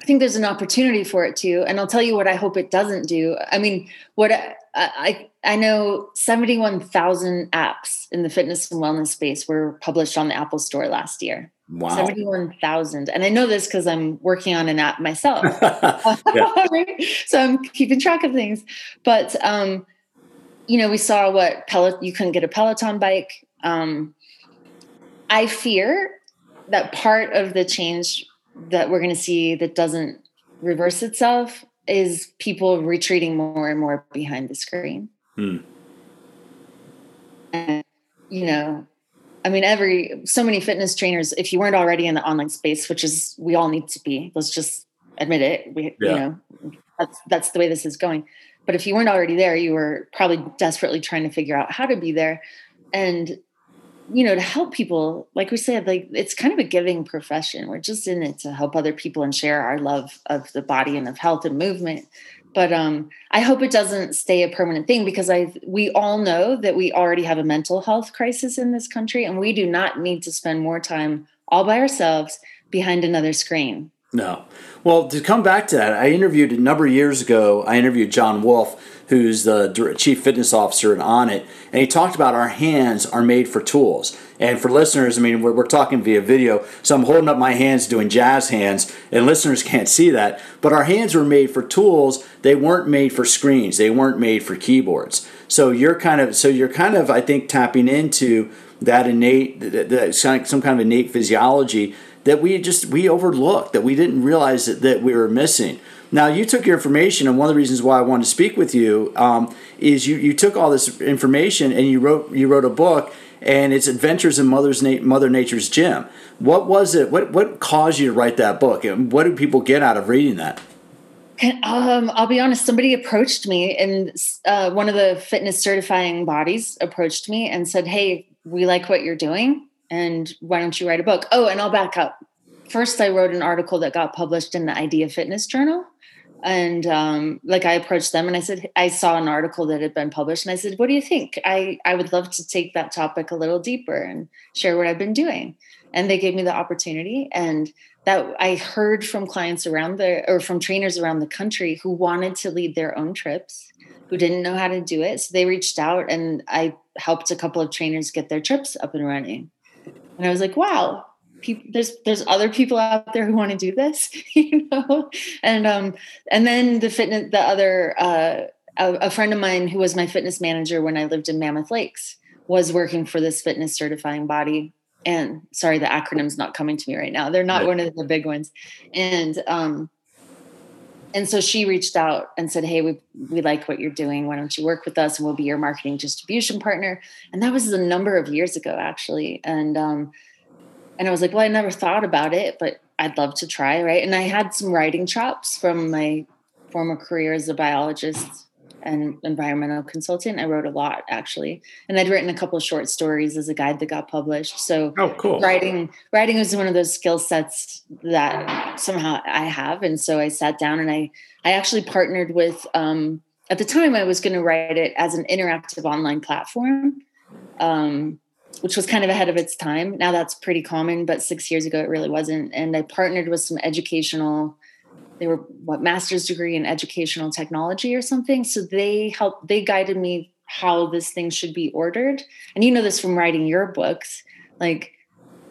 I think there's an opportunity for it too, and I'll tell you what I hope it doesn't do. I mean, what I I, I know 71,000 apps in the fitness and wellness space were published on the Apple Store last year. Wow. 71,000. And I know this because I'm working on an app myself. so I'm keeping track of things. But, um, you know, we saw what Pelot, you couldn't get a Peloton bike. Um, I fear that part of the change that we're going to see that doesn't reverse itself is people retreating more and more behind the screen. Hmm. And, you know, I mean, every so many fitness trainers, if you weren't already in the online space, which is we all need to be, let's just admit it. We, yeah. you know, that's that's the way this is going. But if you weren't already there, you were probably desperately trying to figure out how to be there. And you know, to help people, like we said, like it's kind of a giving profession. We're just in it to help other people and share our love of the body and of health and movement. But um, I hope it doesn't stay a permanent thing because I we all know that we already have a mental health crisis in this country, and we do not need to spend more time all by ourselves behind another screen. No. Well, to come back to that, I interviewed a number of years ago. I interviewed John Wolf, who's the chief fitness officer at Onnit, and he talked about our hands are made for tools. And for listeners, I mean, we're, we're, talking via video, so I'm holding up my hands doing jazz hands, and listeners can't see that. But our hands were made for tools. They weren't made for screens. They weren't made for keyboards. So you're kind of, so you're kind of, I think, tapping into that innate, that, that some kind of innate physiology that we just we overlooked, that we didn't realize that, that we were missing. Now, you took your information, and one of the reasons why I wanted to speak with you um, is you, you took all this information and you wrote you wrote a book, and it's Adventures in Mother's Na- Mother Nature's Gym. What was it? What what caused you to write that book, and what do people get out of reading that? Um, I'll be honest. Somebody approached me, and uh, one of the fitness certifying bodies approached me and said, "Hey, we like what you're doing, and why don't you write a book?" Oh, and I'll back up. First, I wrote an article that got published in the Idea Fitness Journal and um, like i approached them and i said i saw an article that had been published and i said what do you think i i would love to take that topic a little deeper and share what i've been doing and they gave me the opportunity and that i heard from clients around the or from trainers around the country who wanted to lead their own trips who didn't know how to do it. So they reached out and i helped a couple of trainers get their trips up and running. And i was like wow people there's there's other people out there who want to do this you know? And um and then the fitness the other uh a, a, friend of mine who was my fitness manager when i lived in mammoth lakes was working for this fitness certifying body. And sorry the acronym's not coming to me right now. They're not right. one of the big ones. And um and so she reached out and said hey we we like what you're doing. Why don't you work with us? And we'll be your marketing distribution partner. And that was a number of years ago actually. And um and I was like, well, I never thought about it, but I'd love to try, right? And I had some writing chops from my former career as a biologist and environmental consultant. I wrote a lot actually, and I'd written a couple of short stories as a guide that got published. So, oh, cool. Writing, writing was one of those skill sets that somehow I have, and so I sat down and I, I actually partnered with. Um, at the time, I was going to write it as an interactive online platform. Um, which was kind of ahead of its time. Now that's pretty common, but six years ago it really wasn't. And I partnered with some educational, they were what master's degree in educational technology or something. So they helped, they guided me how this thing should be ordered. And you know this from writing your books. Like,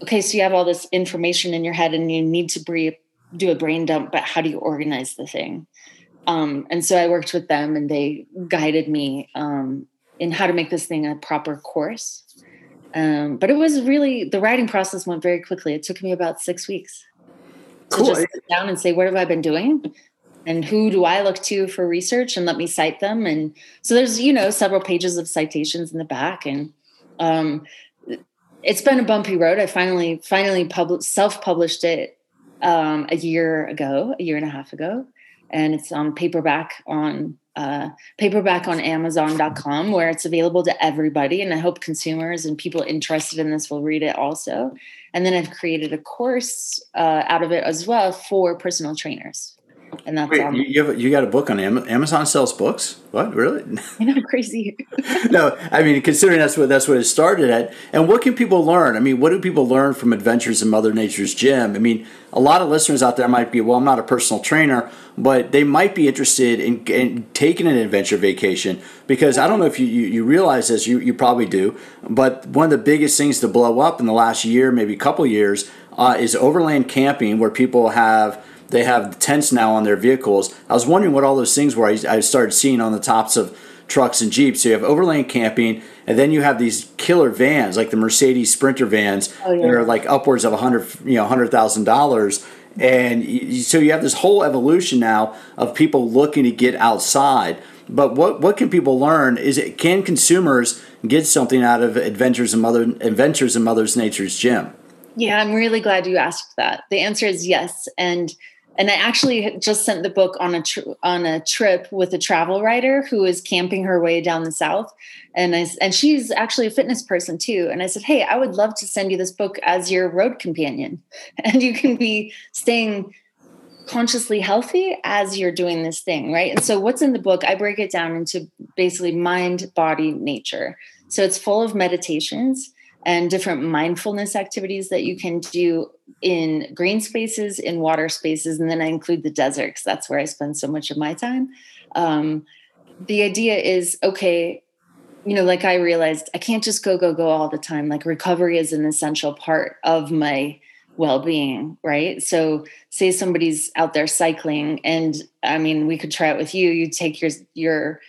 okay, so you have all this information in your head and you need to breathe, do a brain dump, but how do you organize the thing? Um, and so I worked with them and they guided me um, in how to make this thing a proper course um, but it was really the writing process went very quickly. It took me about six weeks to just sit down and say, what have I been doing? And who do I look to for research and let me cite them? And so there's, you know, several pages of citations in the back. And um, it's been a bumpy road. I finally, finally published, self-published it um, a year ago, a year and a half ago. And it's on paperback on uh, paperback on Amazon.com where it's available to everybody. And I hope consumers and people interested in this will read it also. And then I've created a course uh, out of it as well for personal trainers and that's Wait, you, have, you got a book on Amazon. Amazon sells books. What really? I know, crazy. no, I mean considering that's what that's what it started at. And what can people learn? I mean, what do people learn from Adventures in Mother Nature's Gym? I mean, a lot of listeners out there might be, well, I'm not a personal trainer, but they might be interested in, in taking an adventure vacation because I don't know if you, you, you realize this, you, you probably do, but one of the biggest things to blow up in the last year, maybe a couple years, uh, is overland camping, where people have they have tents now on their vehicles. I was wondering what all those things were. I, I started seeing on the tops of trucks and jeeps. So you have overland camping, and then you have these killer vans like the Mercedes Sprinter vans oh, yeah. that are like upwards of a hundred, you know, hundred thousand dollars. And you, so you have this whole evolution now of people looking to get outside. But what what can people learn? Is it can consumers get something out of adventures in mother adventures in Mother's Nature's gym? Yeah, I'm really glad you asked that. The answer is yes, and and I actually just sent the book on a tr- on a trip with a travel writer who is camping her way down the south, and I and she's actually a fitness person too. And I said, hey, I would love to send you this book as your road companion, and you can be staying consciously healthy as you're doing this thing, right? And so, what's in the book? I break it down into basically mind, body, nature. So it's full of meditations and different mindfulness activities that you can do in green spaces, in water spaces, and then I include the desert because that's where I spend so much of my time. Um, the idea is okay, you know, like I realized I can't just go, go, go all the time. Like recovery is an essential part of my well-being right so say somebody's out there cycling and i mean we could try it with you you take your your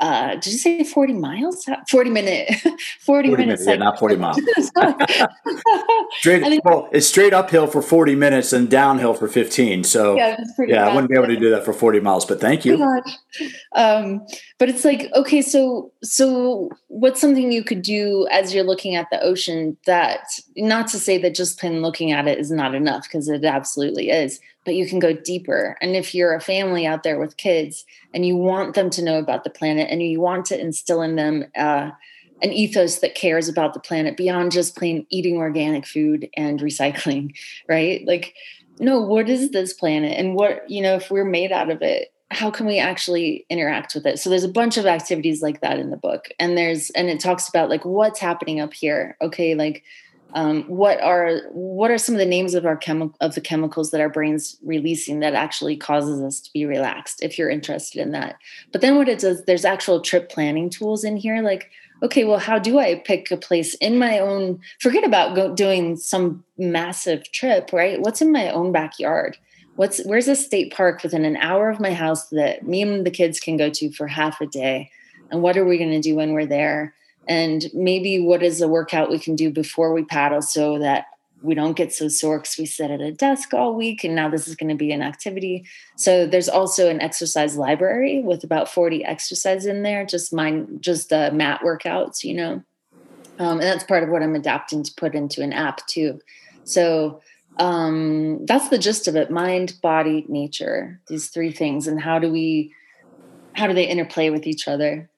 uh, did you say 40 miles? 40 minute, 40, 40 minutes. Yeah, not 40 miles. straight, then, well, it's straight uphill for 40 minutes and downhill for 15. So yeah, yeah I wouldn't be able to do that for 40 miles, but thank you. Um, but it's like, okay, so, so what's something you could do as you're looking at the ocean that not to say that just plain looking at it is not enough because it absolutely is, but you can go deeper. And if you're a family out there with kids and you want them to know about the planet and you want to instill in them uh, an ethos that cares about the planet beyond just plain eating organic food and recycling, right? Like, no, what is this planet? And what, you know, if we're made out of it, how can we actually interact with it? So there's a bunch of activities like that in the book. And there's, and it talks about like what's happening up here. Okay, like um, what are what are some of the names of our chemical of the chemicals that our brains releasing that actually causes us to be relaxed if you're interested in that? But then what it does there's actual trip planning tools in here like okay well how do i pick a place in my own forget about go, doing some massive trip right? What's in my own backyard? What's where's a state park within an hour of my house that me and the kids can go to for half a day? And what are we going to do when we're there and maybe what is a workout we can do before we paddle so that we don't get so sore because we sit at a desk all week and now this is going to be an activity. So there's also an exercise library with about 40 exercises in there just mine just the mat workouts you know? Um, and that's part of what i'm adapting to put into an app too. So um, that's the gist of it mind body nature these three things and how do we how do they interplay with each other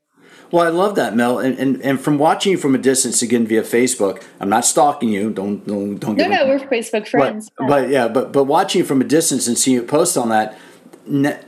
well, I love that, Mel. And, and, and from watching you from a distance again via Facebook, I'm not stalking you. Don't don't don't. No, no, we're Facebook friends. But, but, yeah, but but watching you from a distance and seeing you post on that,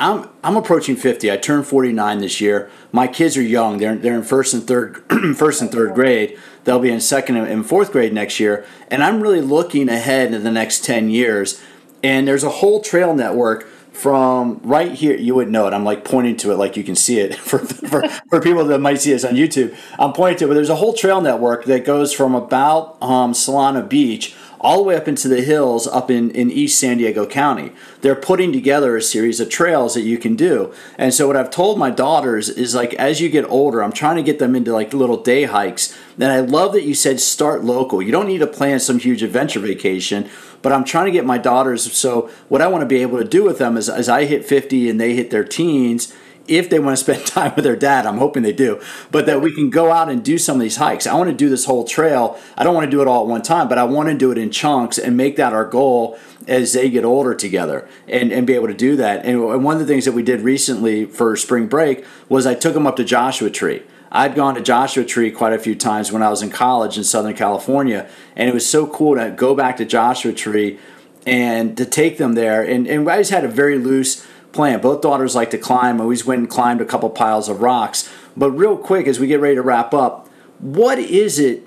I'm I'm approaching 50. I turned 49 this year. My kids are young. They're they're in first and third first and third grade. They'll be in second and fourth grade next year. And I'm really looking ahead in the next 10 years. And there's a whole trail network from right here you would know it. I'm like pointing to it like you can see it for, for, for people that might see this on youtube. I'm pointing to it but there's a whole trail network that goes from about um, solana beach all the way up into the hills up in, in East San Diego County. They're putting together a series of trails that you can do. And so what I've told my daughters is like as you get older, I'm trying to get them into like little day hikes. And I love that you said start local. You don't need to plan some huge adventure vacation, but I'm trying to get my daughters so what I want to be able to do with them is as I hit 50 and they hit their teens if they want to spend time with their dad, I'm hoping they do, but that we can go out and do some of these hikes. I want to do this whole trail. I don't want to do it all at one time, but I want to do it in chunks and make that our goal as they get older together and, and be able to do that. And one of the things that we did recently for spring break was I took them up to Joshua Tree. I'd gone to Joshua Tree quite a few times when I was in college in Southern California, and it was so cool to go back to Joshua Tree and to take them there. And, and I just had a very loose plan. Both daughters like to climb. Always went and climbed a couple piles of rocks. But real quick, as we get ready to wrap up, what is it?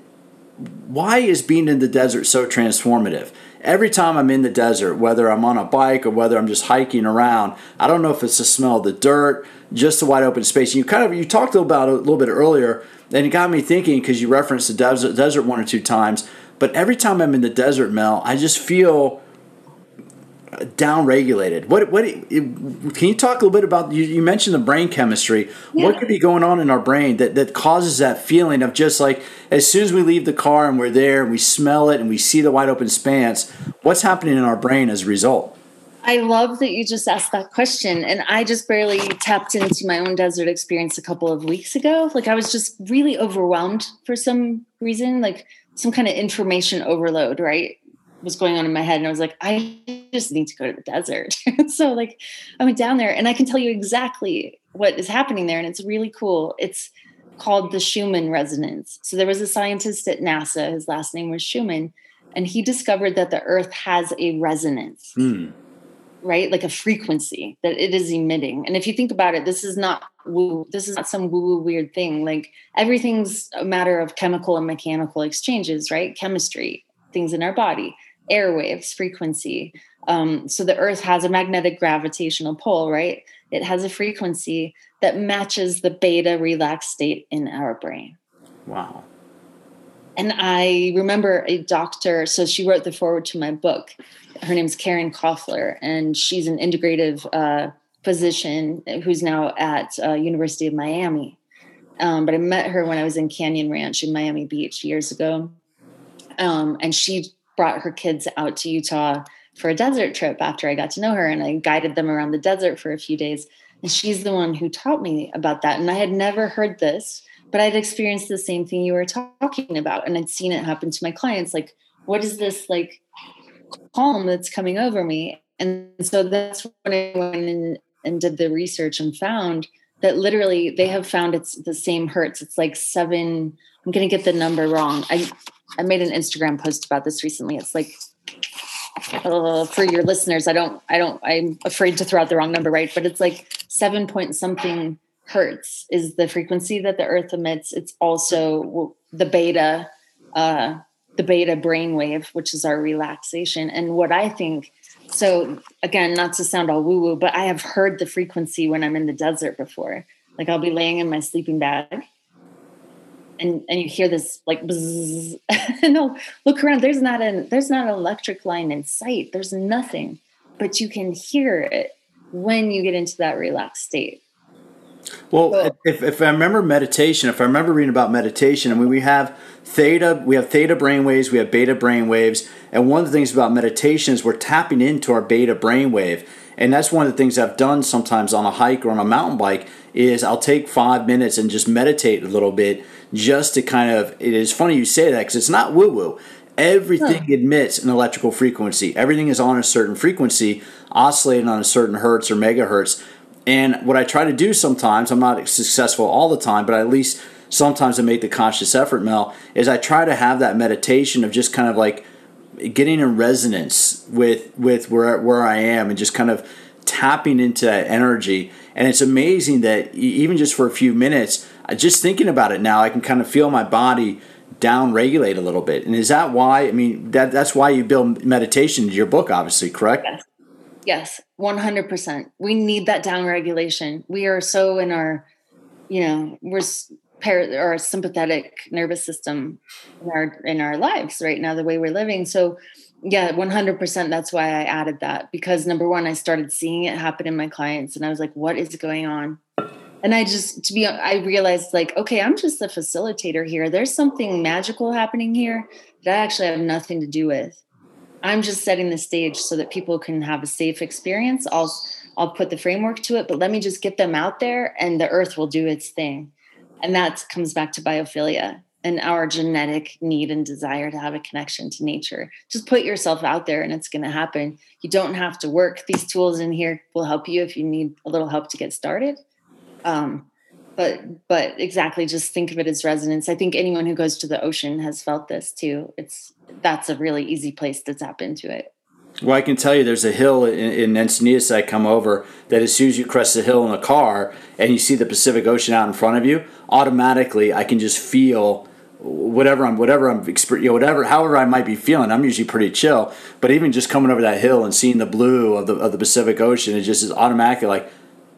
Why is being in the desert so transformative? Every time I'm in the desert, whether I'm on a bike or whether I'm just hiking around, I don't know if it's the smell of the dirt, just the wide open space. You kind of you talked about a little bit earlier, and it got me thinking because you referenced the desert, desert one or two times. But every time I'm in the desert, Mel, I just feel down regulated. What what can you talk a little bit about? You, you mentioned the brain chemistry. Yeah. What could be going on in our brain that that causes that feeling of just like as soon as we leave the car and we're there and we smell it and we see the wide open expanse, what's happening in our brain as a result? I love that you just asked that question. And I just barely tapped into my own desert experience a couple of weeks ago. Like I was just really overwhelmed for some reason, like some kind of information overload, right? Was going on in my head and I was like, I just need to go to the desert. so like I went down there and I can tell you exactly what is happening there. And it's really cool. It's called the Schumann resonance. So there was a scientist at NASA, his last name was Schumann, and he discovered that the earth has a resonance. Hmm. Right, like a frequency that it is emitting. And if you think about it, this is not woo, this is not some woo-woo weird thing. Like everything's a matter of chemical and mechanical exchanges, right? Chemistry, things in our body airwaves frequency. Um, so the earth has a magnetic gravitational pull right? It has a frequency that matches the beta relaxed state in our brain. Wow. And i remember a doctor so she wrote the forward to my book. Her name's karen koffler and she's an integrative uh, physician who's now at uh, university of miami. Um, but i met her when i was in canyon ranch in miami beach years ago. Um, and she brought her kids out to Utah for a desert trip after I got to know her and I guided them around the desert for a few days. And she's the one who taught me about that. And I had never heard this, but I'd experienced the same thing you were talking about. And I'd seen it happen to my clients. Like, what is this like calm that's coming over me? And so that's when I went and did the research and found that literally they have found it's the same hertz. It's like seven, I'm going to get the number wrong. I I made an Instagram post about this recently. It's like uh, for your listeners, I don't, I don't, I'm afraid to throw out the wrong number, right? But it's like seven point something hertz is the frequency that the Earth emits. It's also the beta, uh, the beta brainwave, which is our relaxation. And what I think, so again, not to sound all woo woo, but I have heard the frequency when I'm in the desert before. Like I'll be laying in my sleeping bag and and you hear this like bzzz. no look around. There's not an there's not an electric line in sight. There's nothing but you can hear it when you get into that relaxed state. Well so, if, if i remember meditation if i remember reading about meditation i mean we have theta we have theta brain waves we have beta brain waves and one of the things about meditation is we're tapping into our beta brain wave and that's one of the things i've done sometimes on a hike or on a mountain bike is i'll take five minutes and just meditate a little bit just to kind of it is funny you say that because it's not woo woo everything huh. emits an electrical frequency. Everything is on a certain frequency oscillating on a certain hertz or megahertz. And what i try to do sometimes i'm not successful all the time but at least sometimes i make the conscious effort mel is i try to have that meditation of just kind of like getting in resonance with with where, where i am and just kind of tapping into that energy and it's amazing that even just for a few minutes just thinking about it now, I can kind of feel my body down regulate a little bit. And is that why? I mean, that that's why you build meditation into your book, obviously, correct? Yes. Yes, 100%. We need that down regulation. We are so in our, you know, we're par- our sympathetic nervous system in our in our lives right now the way we're living. So, yeah, 100% that's why I added that because number one, I started seeing it happen in my clients and I was like, what is going on? and i just to be i realized like okay i'm just a facilitator here there's something magical happening here that i actually have nothing to do with i'm just setting the stage so that people can have a safe experience i'll i'll put the framework to it but let me just get them out there and the earth will do its thing and that comes back to biophilia and our genetic need and desire to have a connection to nature just put yourself out there and it's going to happen you don't have to work these tools in here will help you if you need a little help to get started um, but but exactly, just think of it as resonance. I think anyone who goes to the ocean has felt this too. It's that's a really easy place to tap into it. Well, I can tell you there's a hill in, in Encinitas I come over that as soon as you crest the hill in a car and you see the Pacific Ocean out in front of you, automatically I can just feel whatever I'm whatever I'm you know, whatever however I might be feeling. I'm usually pretty chill, but even just coming over that hill and seeing the blue of the of the Pacific Ocean, it just is automatically like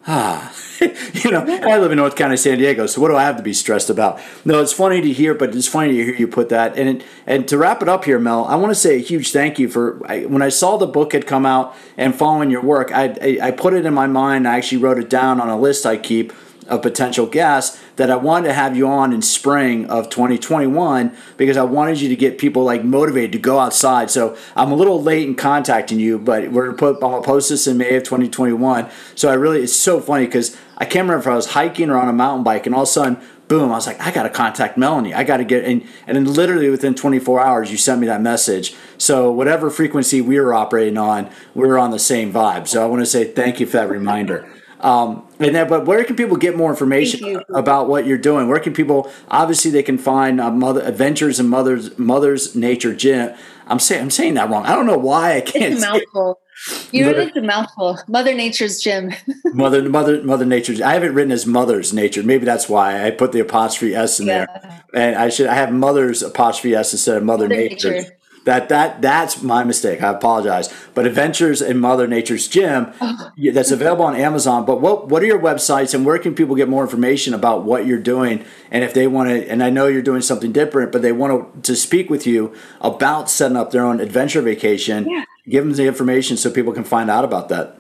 ah, you know, I live in North County, San Diego, so what do I have to be stressed about? No, it's funny to hear, but it's funny to hear you put that. And and to wrap it up here, Mel, I want to say a huge thank you for I, when I saw the book had come out and following your work. I, I I put it in my mind. I actually wrote it down on a list I keep of potential guests that I wanted to have you on in spring of 2021 because I wanted you to get people like motivated to go outside. So I'm a little late in contacting you, but we're gonna put I'm gonna post this in May of 2021. So I really it's so funny because I can't remember if I was hiking or on a mountain bike, and all of a sudden, boom! I was like, I gotta contact Melanie. I gotta get and and then literally within 24 hours, you sent me that message. So whatever frequency we were operating on, we were on the same vibe. So I want to say thank you for that reminder. Um, and then, but where can people get more information about what you're doing? Where can people? Obviously, they can find uh, Mother Adventures and Mother's Mother's Nature Gym. I'm saying I'm saying that wrong. I don't know why I can't. It's a mouthful. You Mother, it's a mouthful. Mother Nature's Gym. Mother Mother Mother Nature's. I have it written as Mother's Nature. Maybe that's why I put the apostrophe s in yeah. there. And I should I have Mother's apostrophe s instead of Mother, Mother Nature. Nature. That that that's my mistake. I apologize. But Adventures in Mother Nature's Gym, oh. that's available on Amazon. But what what are your websites and where can people get more information about what you're doing? And if they want to, and I know you're doing something different, but they want to, to speak with you about setting up their own adventure vacation, yeah. give them the information so people can find out about that.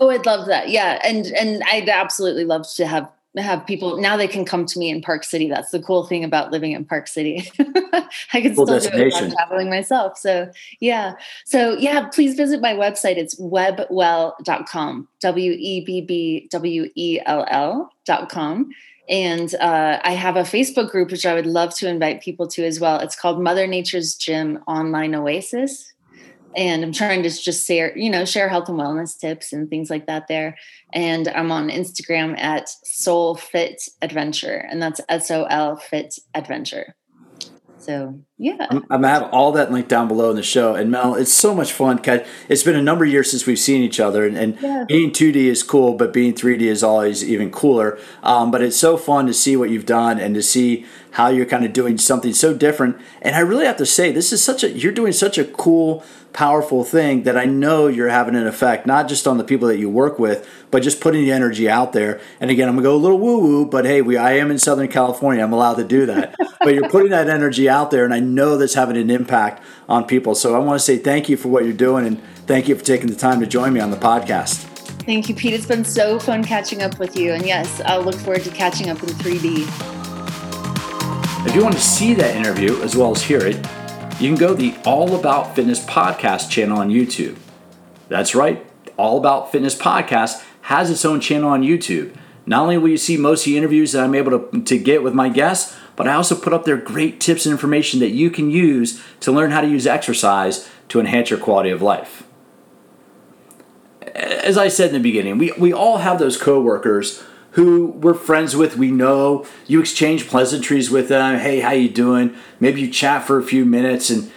Oh, I'd love that. Yeah, and and I'd absolutely love to have have people now they can come to me in Park City. That's the cool thing about living in Park City. I can cool still do it traveling myself. So yeah. So yeah, please visit my website. It's webbwell.com. W-E-B-B-W-E-L-L.com. And uh, I have a Facebook group which I would love to invite people to as well. It's called Mother Nature's Gym Online Oasis and I'm trying to just share, you know, share health and wellness tips and things like that there. And I'm on Instagram at Soul Fit Adventure, and that's S O L Fit Adventure. So yeah, I'm, I'm, gonna have all that linked down below in the show. And Mel, it's so much fun. It's been a number of years since we've seen each other, and, and yeah. being 2D is cool, but being 3D is always even cooler. Um, but it's so fun to see what you've done and to see how you're kind of doing something so different. And I really have to say, this is such a you're doing such a cool powerful thing that I know you're having an effect, not just on the people that you work with, but just putting the energy out there. And again, I'm gonna go a little woo woo, but hey, we I am in Southern California. I'm allowed to do that. but you're putting that energy out there, and I know that's having an impact on people. So I want to say thank you for what you're doing, and thank you for taking the time to join me on the podcast. Thank you, Pete. It's been so fun catching up with you. And yes, I'll look forward to catching up in 3D. If you want to see that interview as well as hear it, you can go to the All About Fitness podcast channel on YouTube. That's right, All About Fitness podcast has its own channel on YouTube. Not only will you see most of the interviews that I'm able to, to get with my guests, but I also put up there great tips and information that you can use to learn how to use exercise to enhance your quality of life. As I said in the beginning, we, we all have those coworkers who we're friends with, we know. You exchange pleasantries with them. Hey, how you doing? Maybe you chat for a few minutes, and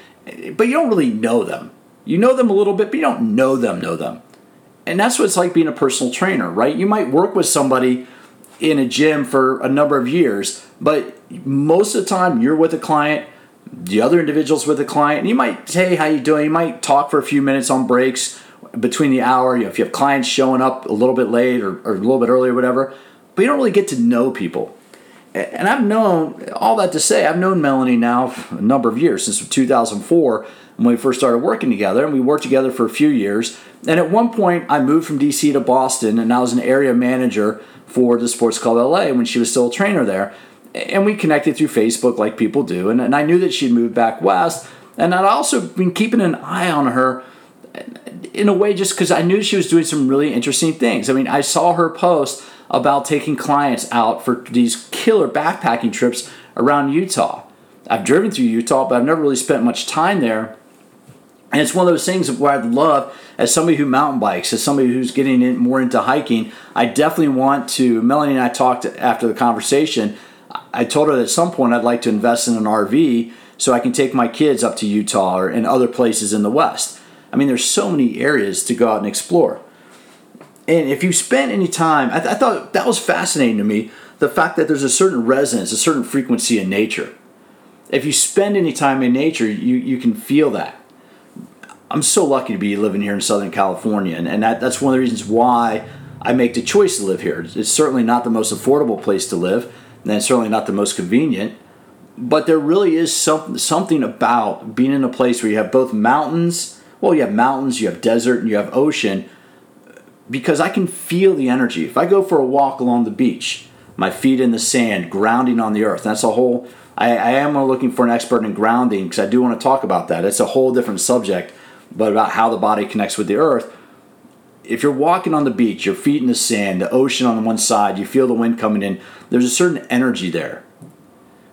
but you don't really know them. You know them a little bit, but you don't know them. Know them, and that's what it's like being a personal trainer, right? You might work with somebody in a gym for a number of years, but most of the time you're with a client. The other individual's with a client, and you might say, "Hey, how you doing?" You might talk for a few minutes on breaks between the hour. You know, if you have clients showing up a little bit late or, or a little bit early or whatever, but you don't really get to know people. And I've known all that to say, I've known Melanie now a number of years since 2004 when we first started working together, and we worked together for a few years. And at one point, I moved from DC to Boston, and I was an area manager for the Sports Club LA when she was still a trainer there. And we connected through Facebook like people do, and, and I knew that she'd moved back west. And I'd also been keeping an eye on her in a way just because I knew she was doing some really interesting things. I mean, I saw her post about taking clients out for these killer backpacking trips around Utah. I've driven through Utah, but I've never really spent much time there. And it's one of those things where I'd love, as somebody who mountain bikes, as somebody who's getting in more into hiking, I definitely want to. Melanie and I talked after the conversation. I told her that at some point I'd like to invest in an RV so I can take my kids up to Utah or in other places in the West. I mean, there's so many areas to go out and explore. And if you spend any time, I, th- I thought that was fascinating to me the fact that there's a certain resonance, a certain frequency in nature. If you spend any time in nature, you, you can feel that. I'm so lucky to be living here in Southern California, and, and that, that's one of the reasons why I make the choice to live here. It's certainly not the most affordable place to live, and it's certainly not the most convenient. But there really is some, something about being in a place where you have both mountains, well, you have mountains, you have desert, and you have ocean, because I can feel the energy. If I go for a walk along the beach, my feet in the sand, grounding on the earth, that's a whole. I, I am looking for an expert in grounding because I do want to talk about that. It's a whole different subject, but about how the body connects with the earth if you're walking on the beach, your feet in the sand, the ocean on one side, you feel the wind coming in, there's a certain energy there.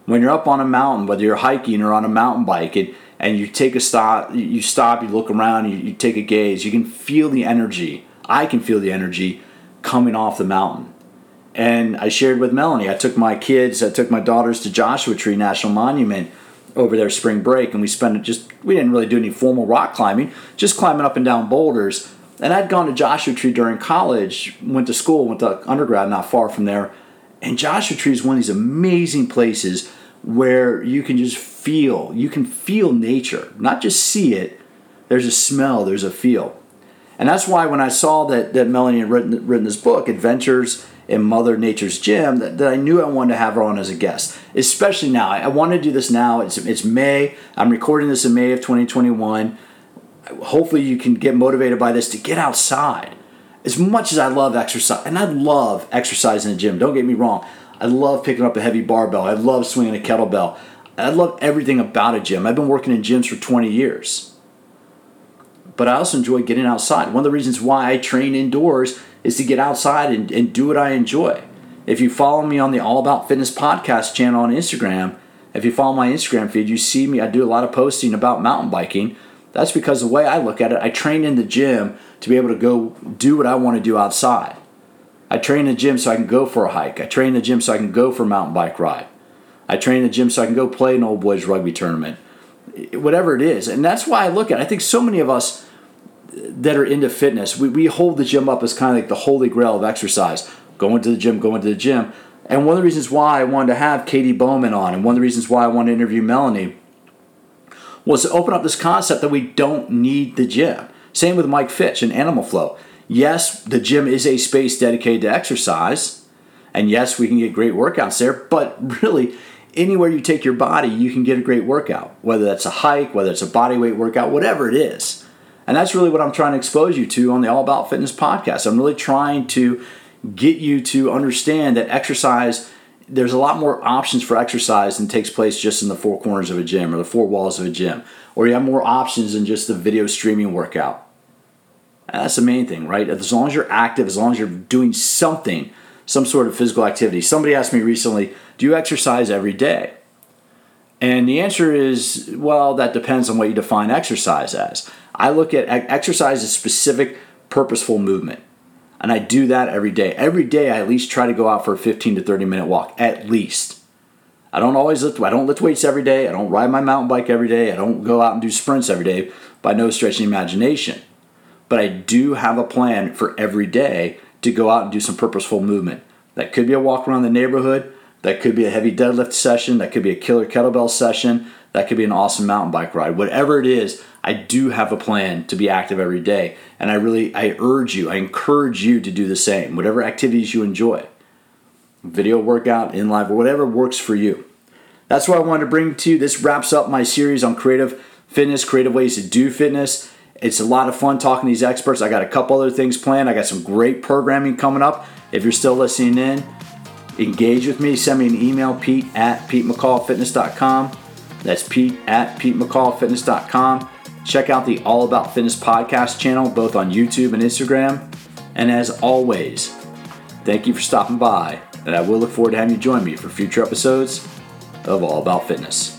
When you're up on a mountain, whether you're hiking or on a mountain bike, and, and you take a stop, you stop, you look around, you, you take a gaze, you can feel the energy. I can feel the energy coming off the mountain. And I shared with Melanie, I took my kids, I took my daughters to Joshua Tree National Monument over their spring break, and we spent just, we didn't really do any formal rock climbing, just climbing up and down boulders and I'd gone to Joshua Tree during college, went to school, went to undergrad not far from there. And Joshua Tree is one of these amazing places where you can just feel, you can feel nature, not just see it. There's a smell, there's a feel. And that's why when I saw that, that Melanie had written, written this book, Adventures in Mother Nature's Gym, that, that I knew I wanted to have her on as a guest, especially now. I, I want to do this now. It's, it's May. I'm recording this in May of 2021 hopefully you can get motivated by this to get outside. As much as I love exercise, and I love exercise in the gym, don't get me wrong. I love picking up a heavy barbell. I love swinging a kettlebell. I love everything about a gym. I've been working in gyms for 20 years. But I also enjoy getting outside. One of the reasons why I train indoors is to get outside and, and do what I enjoy. If you follow me on the All About Fitness podcast channel on Instagram, if you follow my Instagram feed, you see me. I do a lot of posting about mountain biking that's because the way I look at it, I train in the gym to be able to go do what I want to do outside. I train in the gym so I can go for a hike. I train in the gym so I can go for a mountain bike ride. I train in the gym so I can go play an old boys rugby tournament. Whatever it is. And that's why I look at it. I think so many of us that are into fitness, we, we hold the gym up as kind of like the holy grail of exercise. Going to the gym, going to the gym. And one of the reasons why I wanted to have Katy Bowman on, and one of the reasons why I wanted to interview Melanie, was to open up this concept that we don't need the gym. Same with Mike Fitch and Animal Flow. Yes, the gym is a space dedicated to exercise, and yes, we can get great workouts there, but really, anywhere you take your body, you can get a great workout, whether that's a hike, whether it's a body weight workout, whatever it is. And that's really what I'm trying to expose you to on the All About Fitness podcast. I'm really trying to get you to understand that exercise there's a lot more options for exercise than takes place just in the four corners of a gym or the four walls of a gym. Or you have more options than just the video streaming workout. That's the main thing, right? As long as you're active, as long as you're doing something, some sort of physical activity. Somebody asked me recently, do you exercise every day? And the answer is, well, that depends on what you define exercise as. I look at exercise as specific, purposeful movement. And I do that every day. Every day I at least try to go out for a 15 to 30 minute walk, at least. I don't always lift, I don't lift weights every day. I don't ride my mountain bike every day. I don't go out and do sprints every day by no stretch of the imagination. But I do have a plan for every day to go out and do some purposeful movement. That could be a walk around the neighborhood. That could be a heavy deadlift session. That could be a killer kettlebell session. That could be an awesome mountain bike ride. Whatever it is, I do have a plan to be active every day. And I really I urge you, I encourage you to do the same. Whatever activities you enjoy. Video workout, in live, or whatever works for you. That's what I wanted to bring to you. This wraps up my series on creative fitness, creative ways to do fitness. It's a lot of fun talking to these experts. I got a couple other things planned. I got some great programming coming up. If you're still listening in, engage with me. Send me an email, pete at petemccallfitness.com. That's pete at petemccallfitness.com. Check out the All About Fitness podcast channel, both on YouTube and Instagram. And as always, thank you for stopping by, and I will look forward to having you join me for future episodes of All About Fitness.